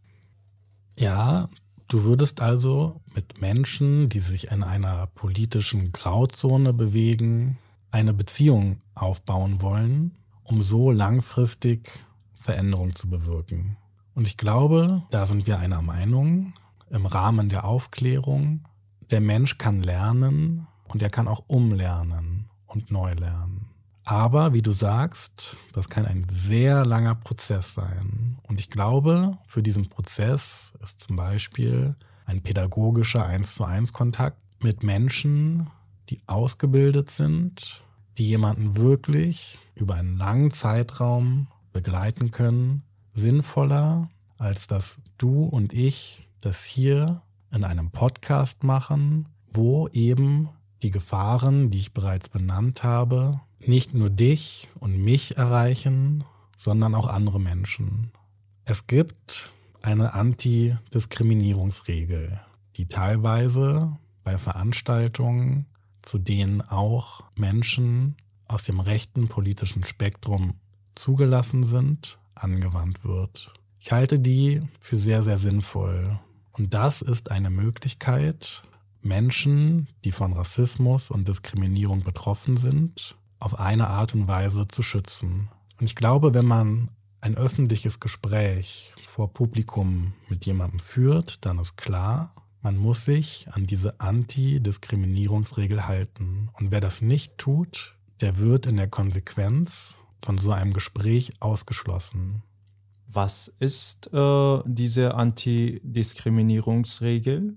Ja, du würdest also mit Menschen, die sich in einer politischen Grauzone bewegen, eine Beziehung aufbauen wollen, um so langfristig Veränderung zu bewirken. Und ich glaube, da sind wir einer Meinung, im Rahmen der Aufklärung, der Mensch kann lernen und er kann auch umlernen und neu lernen. Aber wie du sagst, das kann ein sehr langer Prozess sein. Und ich glaube, für diesen Prozess ist zum Beispiel ein pädagogischer 1 zu 1 Kontakt mit Menschen, die ausgebildet sind, die jemanden wirklich über einen langen Zeitraum begleiten können, sinnvoller, als dass du und ich das hier in einem Podcast machen, wo eben die Gefahren, die ich bereits benannt habe, nicht nur dich und mich erreichen, sondern auch andere Menschen. Es gibt eine Antidiskriminierungsregel, die teilweise bei Veranstaltungen, zu denen auch Menschen aus dem rechten politischen Spektrum zugelassen sind, angewandt wird. Ich halte die für sehr, sehr sinnvoll. Und das ist eine Möglichkeit, Menschen, die von Rassismus und Diskriminierung betroffen sind, auf eine Art und Weise zu schützen. Und ich glaube, wenn man ein öffentliches Gespräch vor Publikum mit jemandem führt, dann ist klar, man muss sich an diese Antidiskriminierungsregel halten. Und wer das nicht tut, der wird in der Konsequenz von so einem Gespräch ausgeschlossen.
Was ist äh, diese Antidiskriminierungsregel?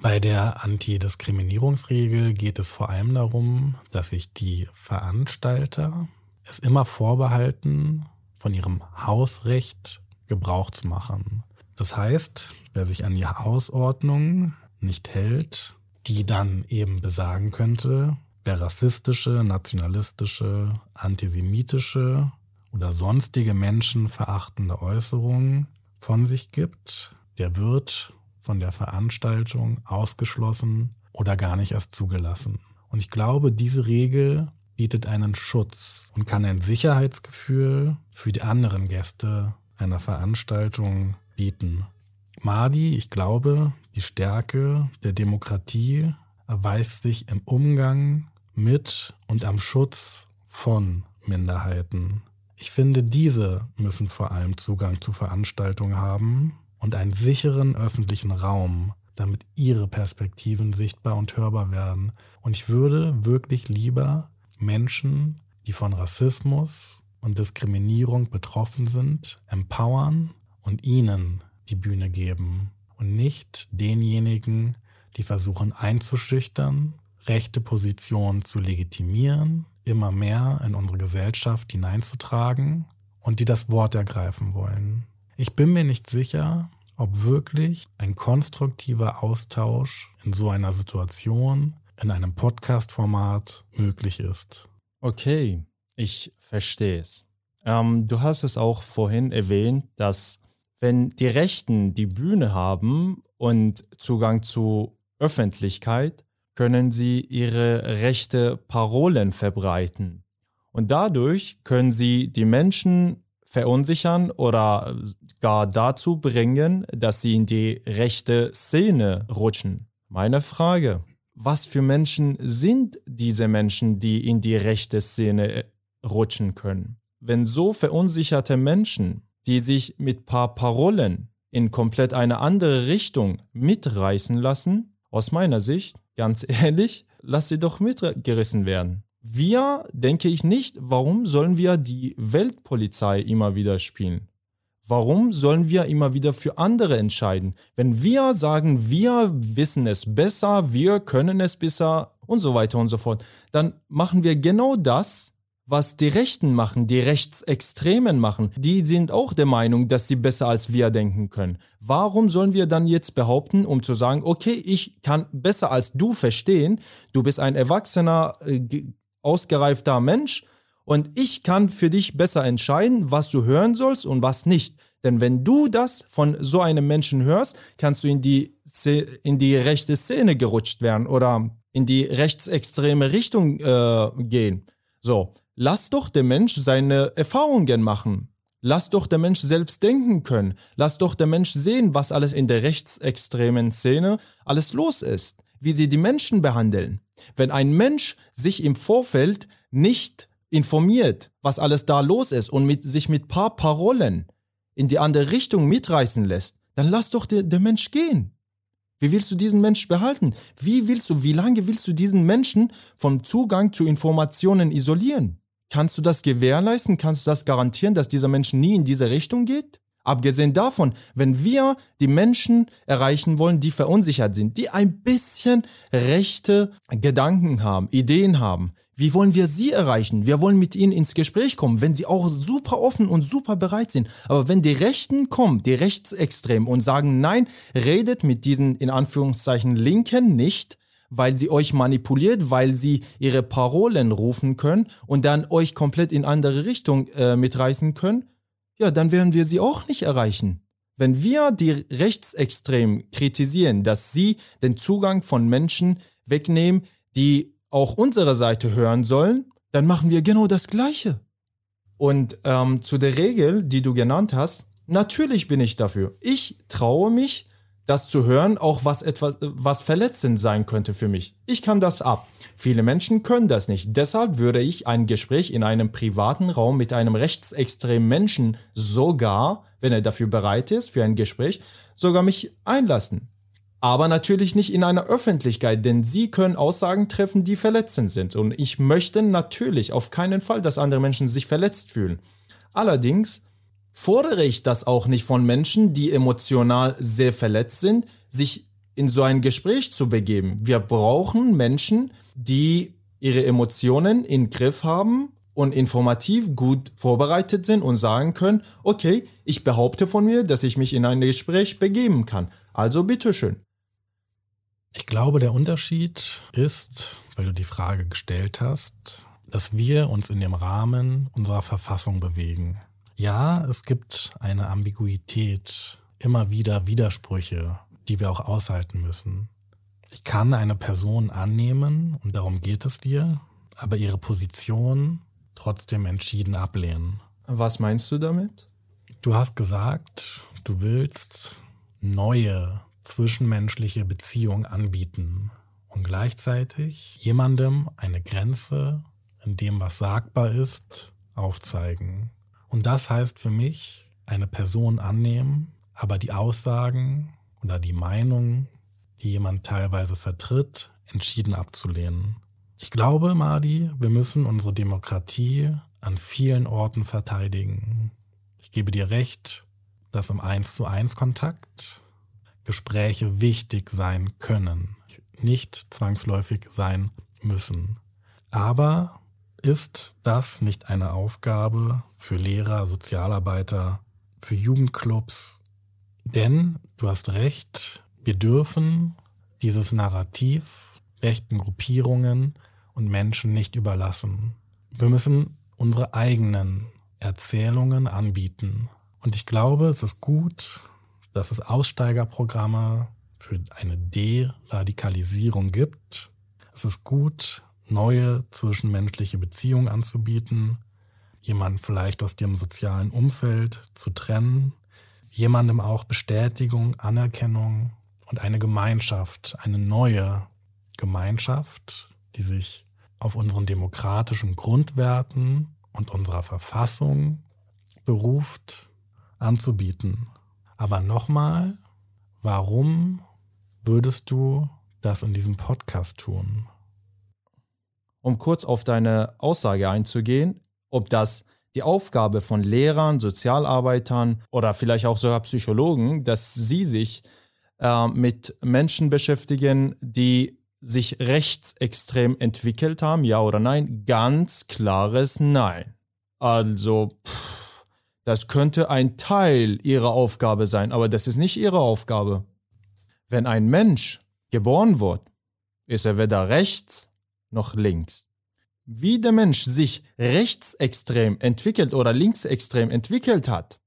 Bei der Antidiskriminierungsregel geht es vor allem darum, dass sich die Veranstalter es immer vorbehalten, von ihrem Hausrecht Gebrauch zu machen. Das heißt, wer sich an die Hausordnung nicht hält, die dann eben besagen könnte, wer rassistische, nationalistische, antisemitische oder sonstige menschenverachtende Äußerungen von sich gibt, der wird von der Veranstaltung ausgeschlossen oder gar nicht erst zugelassen. Und ich glaube, diese Regel bietet einen Schutz und kann ein Sicherheitsgefühl für die anderen Gäste einer Veranstaltung bieten. Madi, ich glaube, die Stärke der Demokratie erweist sich im Umgang mit und am Schutz von Minderheiten. Ich finde, diese müssen vor allem Zugang zu Veranstaltungen haben und einen sicheren öffentlichen Raum, damit ihre Perspektiven sichtbar und hörbar werden. Und ich würde wirklich lieber Menschen, die von Rassismus und Diskriminierung betroffen sind, empowern und ihnen die Bühne geben und nicht denjenigen, die versuchen einzuschüchtern, rechte Positionen zu legitimieren, immer mehr in unsere Gesellschaft hineinzutragen und die das Wort ergreifen wollen. Ich bin mir nicht sicher, ob wirklich ein konstruktiver Austausch in so einer Situation, in einem Podcast-Format möglich ist.
Okay, ich verstehe es. Ähm, du hast es auch vorhin erwähnt, dass wenn die Rechten die Bühne haben und Zugang zu Öffentlichkeit, können sie ihre rechte Parolen verbreiten. Und dadurch können sie die Menschen verunsichern oder gar dazu bringen, dass sie in die rechte Szene rutschen. Meine Frage, was für Menschen sind diese Menschen, die in die rechte Szene äh, rutschen können? Wenn so verunsicherte Menschen, die sich mit paar Parolen in komplett eine andere Richtung mitreißen lassen, aus meiner Sicht, ganz ehrlich, lass sie doch mitgerissen werden. Wir, denke ich nicht, warum sollen wir die Weltpolizei immer wieder spielen? Warum sollen wir immer wieder für andere entscheiden? Wenn wir sagen, wir wissen es besser, wir können es besser und so weiter und so fort, dann machen wir genau das, was die Rechten machen, die Rechtsextremen machen. Die sind auch der Meinung, dass sie besser als wir denken können. Warum sollen wir dann jetzt behaupten, um zu sagen, okay, ich kann besser als du verstehen, du bist ein erwachsener, äh, ausgereifter Mensch und ich kann für dich besser entscheiden, was du hören sollst und was nicht. Denn wenn du das von so einem Menschen hörst, kannst du in die, in die rechte Szene gerutscht werden oder in die rechtsextreme Richtung äh, gehen. So, lass doch der Mensch seine Erfahrungen machen. Lass doch der Mensch selbst denken können. Lass doch der Mensch sehen, was alles in der rechtsextremen Szene alles los ist. Wie sie die Menschen behandeln. Wenn ein Mensch sich im Vorfeld nicht informiert, was alles da los ist und mit, sich mit paar Parolen in die andere Richtung mitreißen lässt, dann lass doch der, der Mensch gehen. Wie willst du diesen Mensch behalten? Wie willst du, wie lange willst du diesen Menschen vom Zugang zu Informationen isolieren? Kannst du das gewährleisten? Kannst du das garantieren, dass dieser Mensch nie in diese Richtung geht? Abgesehen davon, wenn wir die Menschen erreichen wollen, die verunsichert sind, die ein bisschen rechte Gedanken haben, Ideen haben, wie wollen wir sie erreichen? Wir wollen mit ihnen ins Gespräch kommen, wenn sie auch super offen und super bereit sind. Aber wenn die Rechten kommen, die Rechtsextremen und sagen, nein, redet mit diesen in Anführungszeichen Linken nicht, weil sie euch manipuliert, weil sie ihre Parolen rufen können und dann euch komplett in andere Richtung äh, mitreißen können, ja, dann werden wir sie auch nicht erreichen. Wenn wir die Rechtsextremen kritisieren, dass sie den Zugang von Menschen wegnehmen, die auch unsere Seite hören sollen, dann machen wir genau das Gleiche. Und ähm, zu der Regel, die du genannt hast, natürlich bin ich dafür. Ich traue mich, das zu hören, auch was etwas, was verletzend sein könnte für mich. Ich kann das ab. Viele Menschen können das nicht. Deshalb würde ich ein Gespräch in einem privaten Raum mit einem rechtsextremen Menschen sogar, wenn er dafür bereit ist, für ein Gespräch, sogar mich einlassen. Aber natürlich nicht in einer Öffentlichkeit, denn sie können Aussagen treffen, die verletzend sind. Und ich möchte natürlich auf keinen Fall, dass andere Menschen sich verletzt fühlen. Allerdings fordere ich das auch nicht von Menschen, die emotional sehr verletzt sind, sich in so ein Gespräch zu begeben. Wir brauchen Menschen, die ihre Emotionen in Griff haben und informativ gut vorbereitet sind und sagen können, okay, ich behaupte von mir, dass ich mich in ein Gespräch begeben kann. Also bitteschön.
Ich glaube, der Unterschied ist, weil du die Frage gestellt hast, dass wir uns in dem Rahmen unserer Verfassung bewegen. Ja, es gibt eine Ambiguität, immer wieder Widersprüche, die wir auch aushalten müssen. Ich kann eine Person annehmen, und darum geht es dir, aber ihre Position trotzdem entschieden ablehnen.
Was meinst du damit?
Du hast gesagt, du willst neue zwischenmenschliche Beziehungen anbieten und gleichzeitig jemandem eine Grenze in dem, was sagbar ist, aufzeigen. Und das heißt für mich, eine Person annehmen, aber die Aussagen oder die Meinung, die jemand teilweise vertritt, entschieden abzulehnen. Ich glaube, Madi, wir müssen unsere Demokratie an vielen Orten verteidigen. Ich gebe dir recht, dass im 1 zu 1 Kontakt Gespräche wichtig sein können, nicht zwangsläufig sein müssen. Aber ist das nicht eine Aufgabe für Lehrer, Sozialarbeiter, für Jugendclubs? Denn du hast recht, wir dürfen dieses Narrativ rechten Gruppierungen und Menschen nicht überlassen. Wir müssen unsere eigenen Erzählungen anbieten. Und ich glaube, es ist gut, dass es Aussteigerprogramme für eine Deradikalisierung gibt. Es ist gut, neue zwischenmenschliche Beziehungen anzubieten, jemanden vielleicht aus dem sozialen Umfeld zu trennen, jemandem auch Bestätigung, Anerkennung und eine Gemeinschaft, eine neue Gemeinschaft, die sich auf unseren demokratischen Grundwerten und unserer Verfassung beruft, anzubieten. Aber nochmal, warum würdest du das in diesem Podcast tun?
Um kurz auf deine Aussage einzugehen, ob das die Aufgabe von Lehrern, Sozialarbeitern oder vielleicht auch sogar Psychologen, dass sie sich äh, mit Menschen beschäftigen, die sich rechtsextrem entwickelt haben, ja oder nein? Ganz klares Nein. Also, pff, das könnte ein Teil ihrer Aufgabe sein, aber das ist nicht ihre Aufgabe. Wenn ein Mensch geboren wird, ist er weder rechts noch links. Wie der Mensch sich rechtsextrem entwickelt oder linksextrem entwickelt hat,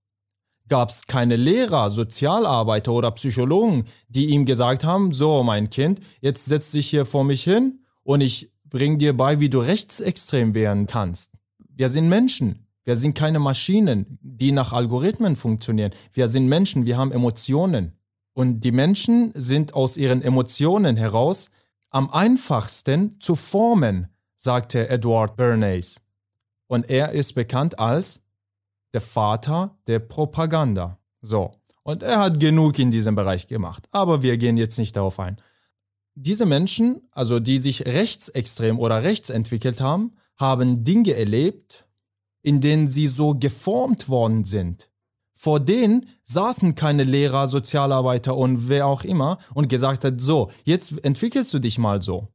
gab es keine Lehrer, Sozialarbeiter oder Psychologen, die ihm gesagt haben, so mein Kind, jetzt setz dich hier vor mich hin und ich bring dir bei, wie du rechtsextrem werden kannst. Wir sind Menschen. Wir sind keine Maschinen, die nach Algorithmen funktionieren. Wir sind Menschen, wir haben Emotionen. Und die Menschen sind aus ihren Emotionen heraus am einfachsten zu formen, sagte Edward Bernays. Und er ist bekannt als der Vater der Propaganda. So. Und er hat genug in diesem Bereich gemacht. Aber wir gehen jetzt nicht darauf ein. Diese Menschen, also die sich rechtsextrem oder rechts entwickelt haben, haben Dinge erlebt, in denen sie so geformt worden sind, vor denen saßen keine Lehrer, Sozialarbeiter und wer auch immer und gesagt hat, so, jetzt entwickelst du dich mal so.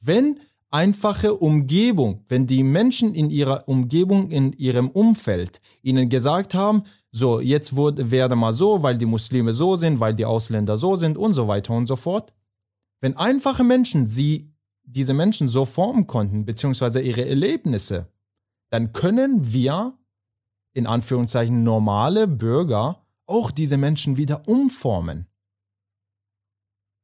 Wenn einfache Umgebung, wenn die Menschen in ihrer Umgebung, in ihrem Umfeld ihnen gesagt haben, so, jetzt wurde, werde mal so, weil die Muslime so sind, weil die Ausländer so sind und so weiter und so fort. Wenn einfache Menschen sie, diese Menschen so formen konnten, beziehungsweise ihre Erlebnisse, dann können wir in Anführungszeichen normale Bürger auch diese Menschen wieder umformen.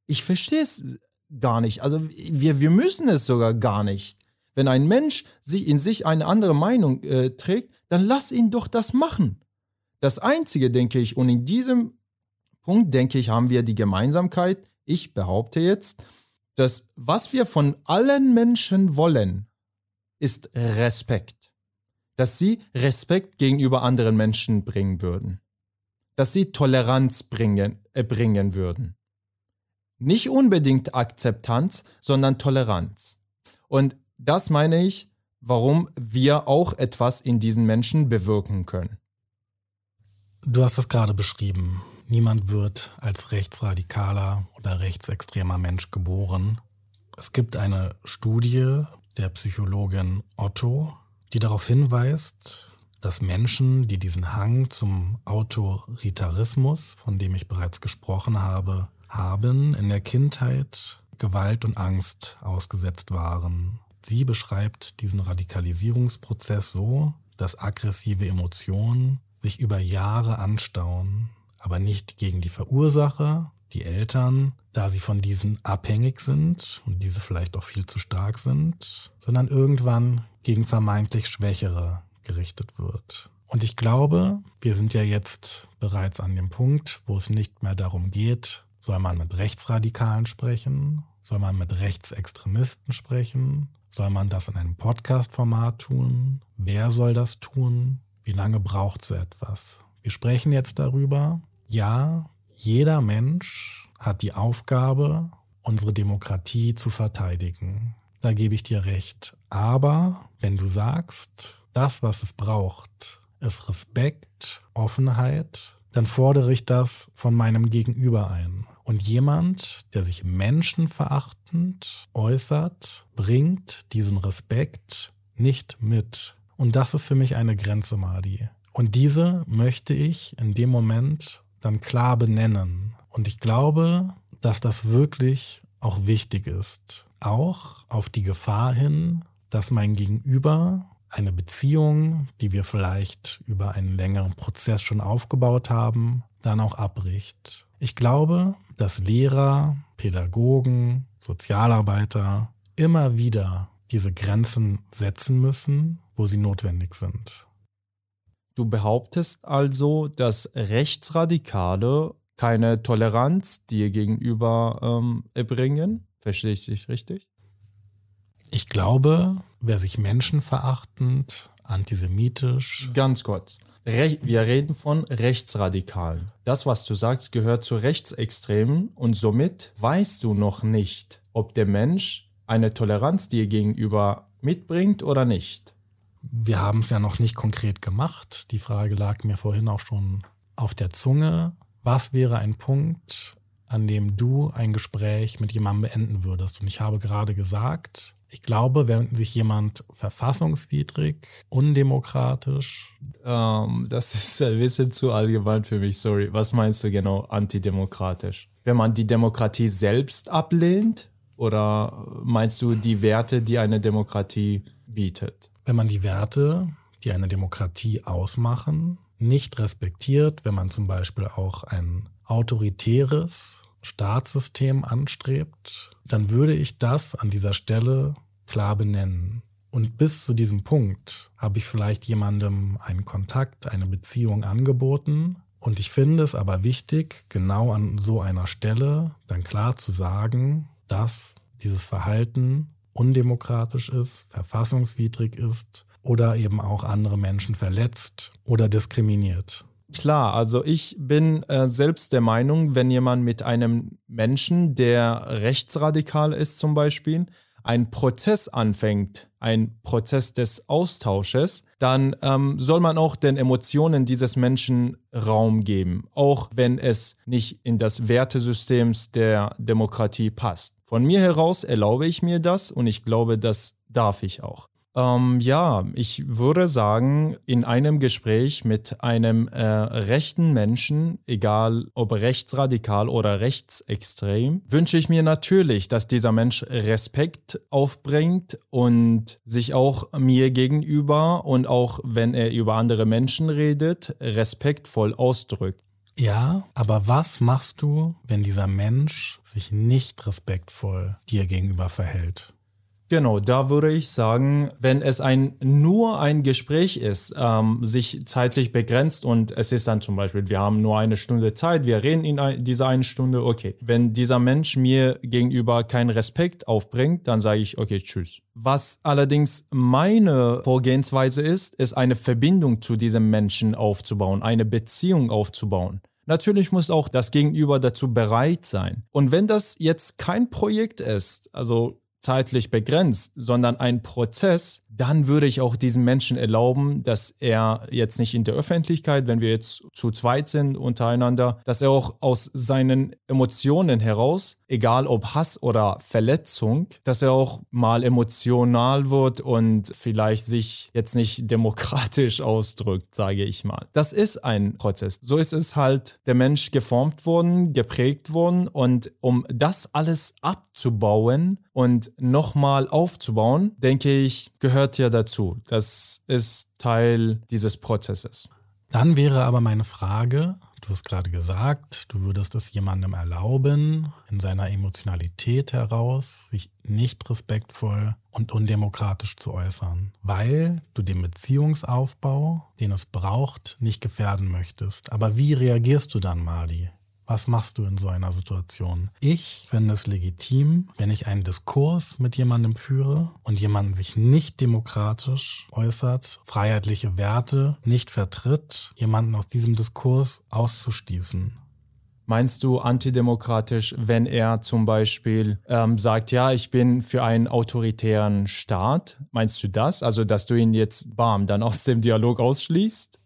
Ich verstehe es gar nicht. Also wir, wir müssen es sogar gar nicht. Wenn ein Mensch sich in sich eine andere Meinung äh, trägt, dann lass ihn doch das machen. Das Einzige, denke ich, und in diesem Punkt, denke ich, haben wir die Gemeinsamkeit. Ich behaupte jetzt, dass was wir von allen Menschen wollen, ist Respekt. Dass sie Respekt gegenüber anderen Menschen bringen würden. Dass sie Toleranz bringen, äh, bringen würden. Nicht unbedingt Akzeptanz, sondern Toleranz. Und das meine ich, warum wir auch etwas in diesen Menschen bewirken können.
Du hast es gerade beschrieben. Niemand wird als rechtsradikaler oder rechtsextremer Mensch geboren. Es gibt eine Studie der Psychologin Otto, die darauf hinweist, dass Menschen, die diesen Hang zum Autoritarismus, von dem ich bereits gesprochen habe, haben, in der Kindheit Gewalt und Angst ausgesetzt waren. Sie beschreibt diesen Radikalisierungsprozess so, dass aggressive Emotionen sich über Jahre anstauen, aber nicht gegen die Verursacher, die Eltern, da sie von diesen abhängig sind und diese vielleicht auch viel zu stark sind, sondern irgendwann gegen vermeintlich Schwächere gerichtet wird. Und ich glaube, wir sind ja jetzt bereits an dem Punkt, wo es nicht mehr darum geht, soll man mit Rechtsradikalen sprechen? Soll man mit Rechtsextremisten sprechen? Soll man das in einem Podcast-Format tun? Wer soll das tun? Wie lange braucht so etwas? Wir sprechen jetzt darüber. Ja, jeder Mensch hat die Aufgabe, unsere Demokratie zu verteidigen. Da gebe ich dir recht. Aber wenn du sagst, das, was es braucht, ist Respekt, Offenheit, dann fordere ich das von meinem Gegenüber ein. Und jemand, der sich menschenverachtend äußert, bringt diesen Respekt nicht mit. Und das ist für mich eine Grenze, Madi. Und diese möchte ich in dem Moment dann klar benennen. Und ich glaube, dass das wirklich auch wichtig ist. Auch auf die Gefahr hin, dass mein Gegenüber eine Beziehung, die wir vielleicht über einen längeren Prozess schon aufgebaut haben, dann auch abbricht. Ich glaube, dass Lehrer, Pädagogen, Sozialarbeiter immer wieder diese Grenzen setzen müssen, wo sie notwendig sind.
Du behauptest also, dass Rechtsradikale keine Toleranz dir gegenüber ähm, erbringen? Verstehe ich dich richtig?
Ich glaube, wer sich menschenverachtend, antisemitisch.
Ganz kurz. Re wir reden von Rechtsradikalen. Das, was du sagst, gehört zu Rechtsextremen und somit weißt du noch nicht, ob der Mensch eine Toleranz dir gegenüber mitbringt oder nicht.
Wir haben es ja noch nicht konkret gemacht. Die Frage lag mir vorhin auch schon auf der Zunge. Was wäre ein Punkt, an dem du ein Gespräch mit jemandem beenden würdest? Und ich habe gerade gesagt, ich glaube, wenn sich jemand verfassungswidrig, undemokratisch.
Ähm, das ist ein bisschen zu allgemein für mich, sorry. Was meinst du genau antidemokratisch? Wenn man die Demokratie selbst ablehnt? Oder meinst du die Werte, die eine Demokratie bietet?
Wenn man die Werte, die eine Demokratie ausmachen, nicht respektiert, wenn man zum Beispiel auch ein autoritäres Staatssystem anstrebt, dann würde ich das an dieser Stelle klar benennen. Und bis zu diesem Punkt habe ich vielleicht jemandem einen Kontakt, eine Beziehung angeboten. Und ich finde es aber wichtig, genau an so einer Stelle dann klar zu sagen, dass dieses Verhalten undemokratisch ist, verfassungswidrig ist oder eben auch andere Menschen verletzt oder diskriminiert.
Klar, also ich bin äh, selbst der Meinung, wenn jemand mit einem Menschen, der rechtsradikal ist zum Beispiel, ein Prozess anfängt, ein Prozess des Austausches, dann ähm, soll man auch den Emotionen dieses Menschen Raum geben, auch wenn es nicht in das Wertesystem der Demokratie passt. Von mir heraus erlaube ich mir das und ich glaube, das darf ich auch. Ähm, ja, ich würde sagen, in einem Gespräch mit einem äh, rechten Menschen, egal ob rechtsradikal oder rechtsextrem, wünsche ich mir natürlich, dass dieser Mensch Respekt aufbringt und sich auch mir gegenüber und auch wenn er über andere Menschen redet, respektvoll ausdrückt.
Ja, aber was machst du, wenn dieser Mensch sich nicht respektvoll dir gegenüber verhält?
Genau, da würde ich sagen, wenn es ein nur ein Gespräch ist, ähm, sich zeitlich begrenzt und es ist dann zum Beispiel, wir haben nur eine Stunde Zeit, wir reden in ein, dieser einen Stunde, okay. Wenn dieser Mensch mir gegenüber keinen Respekt aufbringt, dann sage ich, okay, tschüss. Was allerdings meine Vorgehensweise ist, ist eine Verbindung zu diesem Menschen aufzubauen, eine Beziehung aufzubauen. Natürlich muss auch das Gegenüber dazu bereit sein. Und wenn das jetzt kein Projekt ist, also zeitlich begrenzt, sondern ein Prozess, dann würde ich auch diesem Menschen erlauben, dass er jetzt nicht in der Öffentlichkeit, wenn wir jetzt zu zweit sind untereinander, dass er auch aus seinen Emotionen heraus, egal ob Hass oder Verletzung, dass er auch mal emotional wird und vielleicht sich jetzt nicht demokratisch ausdrückt, sage ich mal. Das ist ein Prozess. So ist es halt der Mensch geformt worden, geprägt worden und um das alles abzubauen und nochmal aufzubauen, denke ich, gehört gehört ja dazu. Das ist Teil dieses Prozesses.
Dann wäre aber meine Frage, du hast gerade gesagt, du würdest es jemandem erlauben, in seiner Emotionalität heraus, sich nicht respektvoll und undemokratisch zu äußern, weil du den Beziehungsaufbau, den es braucht, nicht gefährden möchtest. Aber wie reagierst du dann, Mali? Was machst du in so einer Situation? Ich finde es legitim, wenn ich einen Diskurs mit jemandem führe und jemand sich nicht demokratisch äußert, freiheitliche Werte nicht vertritt, jemanden aus diesem Diskurs auszuschließen.
Meinst du antidemokratisch, wenn er zum Beispiel ähm, sagt, ja, ich bin für einen autoritären Staat? Meinst du das? Also, dass du ihn jetzt, bam, dann aus dem Dialog ausschließt?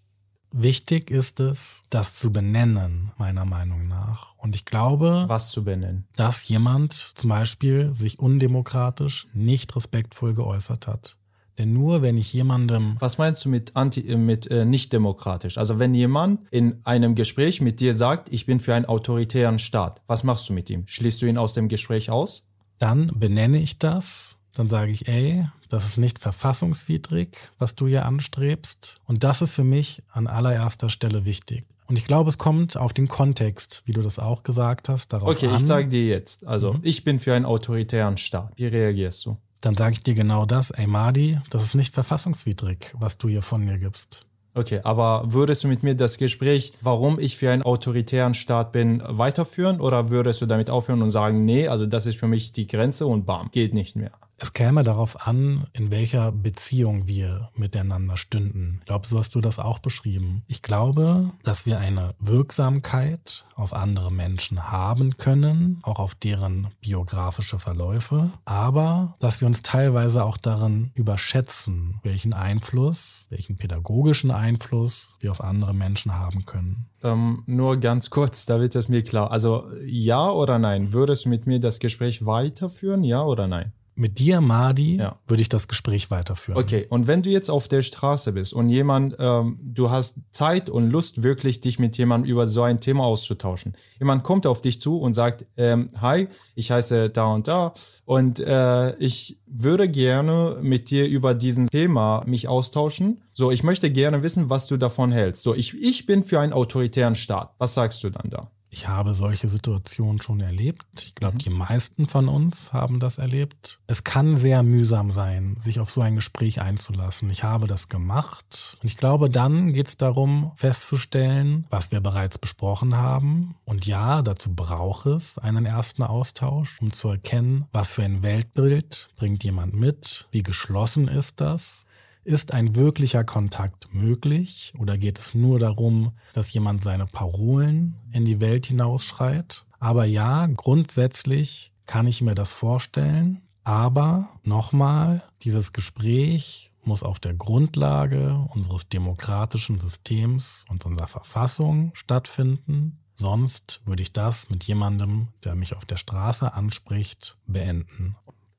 Wichtig ist es, das zu benennen, meiner Meinung nach. Und ich glaube,
was zu benennen,
dass jemand zum Beispiel sich undemokratisch, nicht respektvoll geäußert hat. Denn nur wenn ich jemandem.
Was meinst du mit anti, äh, mit äh, nicht demokratisch? Also wenn jemand in einem Gespräch mit dir sagt, ich bin für einen autoritären Staat, was machst du mit ihm? Schließt du ihn aus dem Gespräch aus?
Dann benenne ich das dann sage ich, ey, das ist nicht verfassungswidrig, was du hier anstrebst. Und das ist für mich an allererster Stelle wichtig. Und ich glaube, es kommt auf den Kontext, wie du das auch gesagt hast, darauf
okay,
an.
Okay, ich sage dir jetzt, also mhm. ich bin für einen autoritären Staat. Wie reagierst du?
Dann sage ich dir genau das, ey Madi, das ist nicht verfassungswidrig, was du hier von mir gibst.
Okay, aber würdest du mit mir das Gespräch, warum ich für einen autoritären Staat bin, weiterführen oder würdest du damit aufhören und sagen, nee, also das ist für mich die Grenze und bam, geht nicht mehr?
Es käme darauf an, in welcher Beziehung wir miteinander stünden. Ich glaube, so hast du das auch beschrieben. Ich glaube, dass wir eine Wirksamkeit auf andere Menschen haben können, auch auf deren biografische Verläufe, aber dass wir uns teilweise auch darin überschätzen, welchen Einfluss, welchen pädagogischen Einfluss wir auf andere Menschen haben können.
Ähm, nur ganz kurz, da wird es mir klar. Also ja oder nein? Würdest du mit mir das Gespräch weiterführen, ja oder nein?
Mit dir, Madi, ja. würde ich das Gespräch weiterführen.
Okay, und wenn du jetzt auf der Straße bist und jemand, ähm, du hast Zeit und Lust, wirklich dich mit jemandem über so ein Thema auszutauschen. Jemand kommt auf dich zu und sagt, ähm, hi, ich heiße da und da und äh, ich würde gerne mit dir über diesen Thema mich austauschen. So, ich möchte gerne wissen, was du davon hältst. So, ich, ich bin für einen autoritären Staat. Was sagst du dann da?
Ich habe solche Situationen schon erlebt. Ich glaube, mhm. die meisten von uns haben das erlebt. Es kann sehr mühsam sein, sich auf so ein Gespräch einzulassen. Ich habe das gemacht. Und ich glaube, dann geht es darum, festzustellen, was wir bereits besprochen haben. Und ja, dazu braucht es einen ersten Austausch, um zu erkennen, was für ein Weltbild bringt jemand mit, wie geschlossen ist das ist ein wirklicher Kontakt möglich oder geht es nur darum, dass jemand seine Parolen in die Welt hinausschreit? Aber ja, grundsätzlich kann ich mir das vorstellen. Aber nochmal, dieses Gespräch muss auf der Grundlage unseres demokratischen Systems und unserer Verfassung stattfinden. Sonst würde ich das mit jemandem, der mich auf der Straße anspricht, beenden.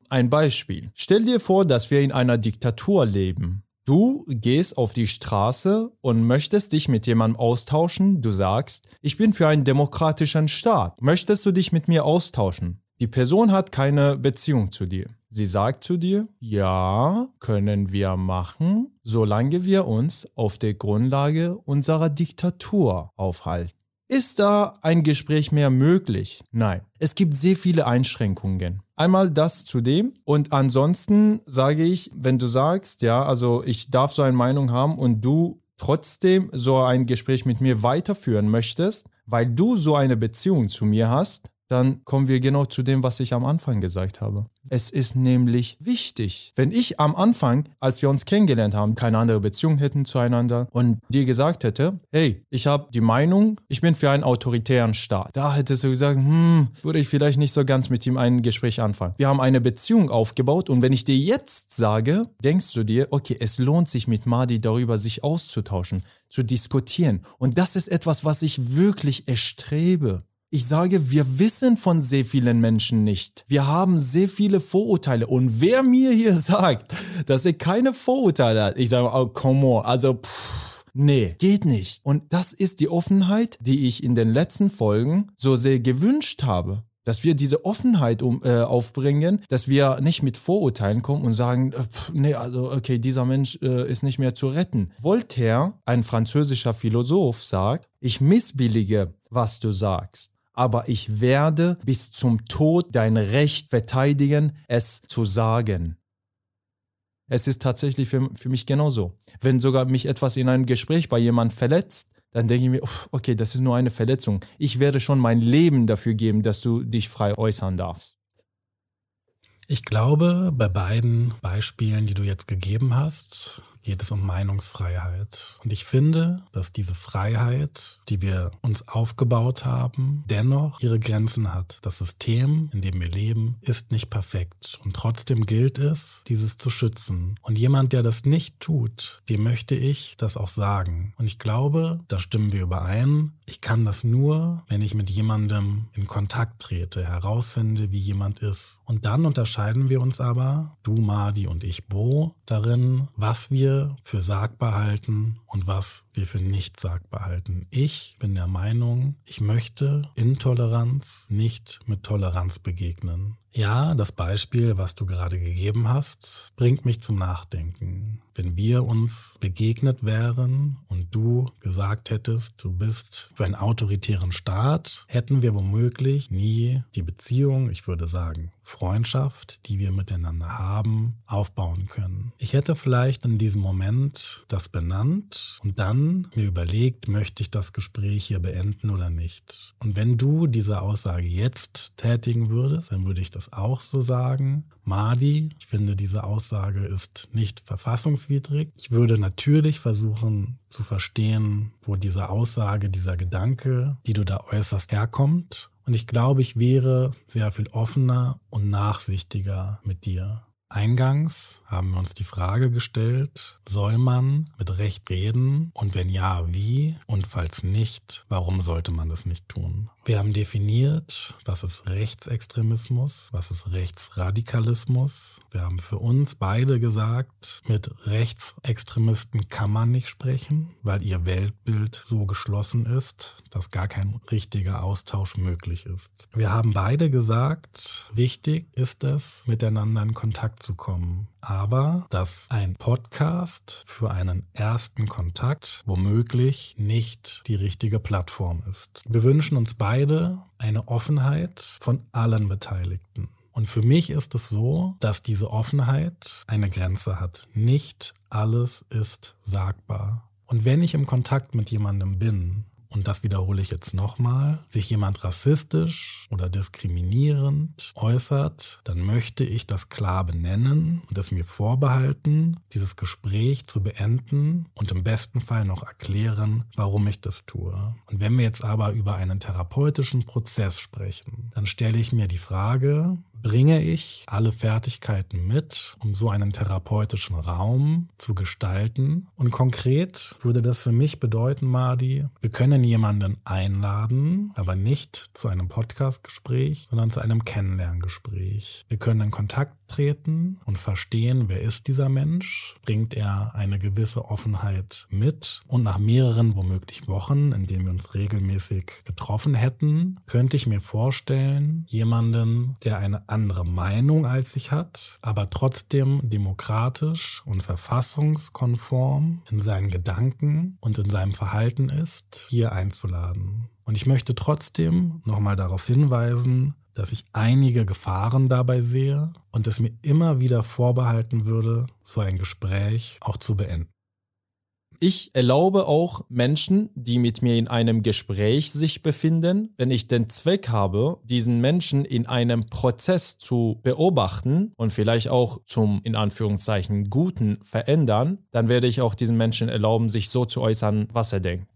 Ein Beispiel. Stell dir vor, dass wir in einer Diktatur leben. Du gehst auf die Straße und möchtest dich mit jemandem austauschen. Du sagst, ich bin für einen demokratischen Staat. Möchtest du dich mit mir austauschen? Die Person hat keine Beziehung zu dir. Sie sagt zu dir, ja, können wir machen, solange wir uns auf der Grundlage unserer Diktatur aufhalten. Ist da ein Gespräch mehr möglich? Nein. Es gibt sehr viele Einschränkungen. Einmal das zu dem. Und ansonsten sage ich, wenn du sagst, ja, also ich darf so eine Meinung haben und du trotzdem so ein Gespräch mit mir weiterführen möchtest, weil du so eine Beziehung zu mir hast, dann kommen wir genau zu dem, was ich am Anfang gesagt habe. Es ist nämlich wichtig, wenn ich am Anfang, als wir uns kennengelernt haben, keine andere Beziehung hätten zueinander und dir gesagt hätte, hey, ich habe die Meinung, ich bin für einen autoritären Staat. Da hättest du gesagt, hm, würde ich vielleicht nicht so ganz mit ihm ein Gespräch anfangen. Wir haben eine Beziehung aufgebaut und wenn ich dir jetzt sage, denkst du dir, okay, es lohnt sich mit Madi darüber sich auszutauschen, zu diskutieren. Und das ist etwas, was ich wirklich erstrebe. Ich sage, wir wissen von sehr vielen Menschen nicht. Wir haben sehr viele Vorurteile. Und wer mir hier sagt, dass er keine Vorurteile hat, ich sage, oh, come on, also, pff, nee, geht nicht. Und das ist die Offenheit, die ich in den letzten Folgen so sehr gewünscht habe dass wir diese Offenheit um, äh, aufbringen, dass wir nicht mit Vorurteilen kommen und sagen, äh, pff, nee, also okay, dieser Mensch äh, ist nicht mehr zu retten. Voltaire, ein französischer Philosoph, sagt, ich missbillige, was du sagst aber ich werde bis zum Tod dein Recht verteidigen, es zu sagen. Es ist tatsächlich für, für mich genauso. Wenn sogar mich etwas in einem Gespräch bei jemandem verletzt, dann denke ich mir, okay, das ist nur eine Verletzung. Ich werde schon mein Leben dafür geben, dass du dich frei äußern darfst.
Ich glaube, bei beiden Beispielen, die du jetzt gegeben hast, geht es um Meinungsfreiheit. Und ich finde, dass diese Freiheit, die wir uns aufgebaut haben, dennoch ihre Grenzen hat. Das System, in dem wir leben, ist nicht perfekt. Und trotzdem gilt es, dieses zu schützen. Und jemand, der das nicht tut, dem möchte ich das auch sagen. Und ich glaube, da stimmen wir überein. Ich kann das nur, wenn ich mit jemandem in Kontakt trete, herausfinde, wie jemand ist. Und dann unterscheiden wir uns aber, du Madi und ich Bo, darin, was wir für sagbar halten und was wir für nicht sagbar halten. Ich bin der Meinung, ich möchte Intoleranz nicht mit Toleranz begegnen. Ja, das Beispiel, was du gerade gegeben hast, bringt mich zum Nachdenken. Wenn wir uns begegnet wären und du gesagt hättest, du bist für einen autoritären Staat, hätten wir womöglich nie die Beziehung, ich würde sagen Freundschaft, die wir miteinander haben, aufbauen können. Ich hätte vielleicht in diesem Moment das benannt und dann mir überlegt, möchte ich das Gespräch hier beenden oder nicht. Und wenn du diese Aussage jetzt tätigen würdest, dann würde ich das auch so sagen. Madi, ich finde, diese Aussage ist nicht verfassungswidrig. Ich würde natürlich versuchen zu verstehen, wo diese Aussage, dieser Gedanke, die du da äußerst, herkommt. Und ich glaube, ich wäre sehr viel offener und nachsichtiger mit dir. Eingangs haben wir uns die Frage gestellt, soll man mit Recht reden und wenn ja, wie und falls nicht, warum sollte man das nicht tun? Wir haben definiert, was ist Rechtsextremismus, was ist Rechtsradikalismus. Wir haben für uns beide gesagt, mit Rechtsextremisten kann man nicht sprechen, weil ihr Weltbild so geschlossen ist, dass gar kein richtiger Austausch möglich ist. Wir haben beide gesagt, wichtig ist es, miteinander in Kontakt zu kommen. Aber dass ein Podcast für einen ersten Kontakt womöglich nicht die richtige Plattform ist. Wir wünschen uns beide eine Offenheit von allen Beteiligten. Und für mich ist es so, dass diese Offenheit eine Grenze hat. Nicht alles ist sagbar. Und wenn ich im Kontakt mit jemandem bin und das wiederhole ich jetzt nochmal, sich jemand rassistisch oder diskriminierend äußert, dann möchte ich das klar benennen und es mir vorbehalten, dieses Gespräch zu beenden und im besten Fall noch erklären, warum ich das tue. Und wenn wir jetzt aber über einen therapeutischen Prozess sprechen, dann stelle ich mir die Frage, bringe ich alle Fertigkeiten mit, um so einen therapeutischen Raum zu gestalten. Und konkret würde das für mich bedeuten, Madi, wir können jemanden einladen, aber nicht zu einem Podcastgespräch, sondern zu einem Kennenlerngespräch. Wir können in Kontakt treten und verstehen, wer ist dieser Mensch, bringt er eine gewisse Offenheit mit und nach mehreren, womöglich Wochen, in denen wir uns regelmäßig getroffen hätten, könnte ich mir vorstellen, jemanden, der eine andere Meinung als ich hat, aber trotzdem demokratisch und verfassungskonform in seinen Gedanken und in seinem Verhalten ist, hier einzuladen. Und ich möchte trotzdem nochmal darauf hinweisen, dass ich einige Gefahren dabei sehe und es mir immer wieder vorbehalten würde, so ein Gespräch auch zu beenden.
Ich erlaube auch Menschen, die mit mir in einem Gespräch sich befinden, wenn ich den Zweck habe, diesen Menschen in einem Prozess zu beobachten und vielleicht auch zum in Anführungszeichen Guten verändern, dann werde ich auch diesen Menschen erlauben, sich so zu äußern, was er denkt.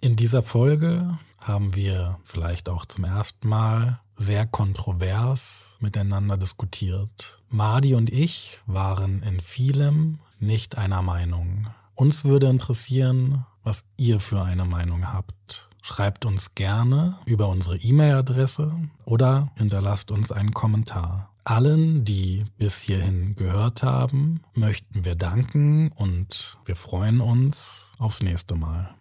In dieser Folge haben wir vielleicht auch zum ersten Mal sehr kontrovers miteinander diskutiert. Madi und ich waren in vielem nicht einer Meinung. Uns würde interessieren, was ihr für eine Meinung habt. Schreibt uns gerne über unsere E-Mail-Adresse oder hinterlasst uns einen Kommentar. Allen, die bis hierhin gehört haben, möchten wir danken und wir freuen uns aufs nächste Mal.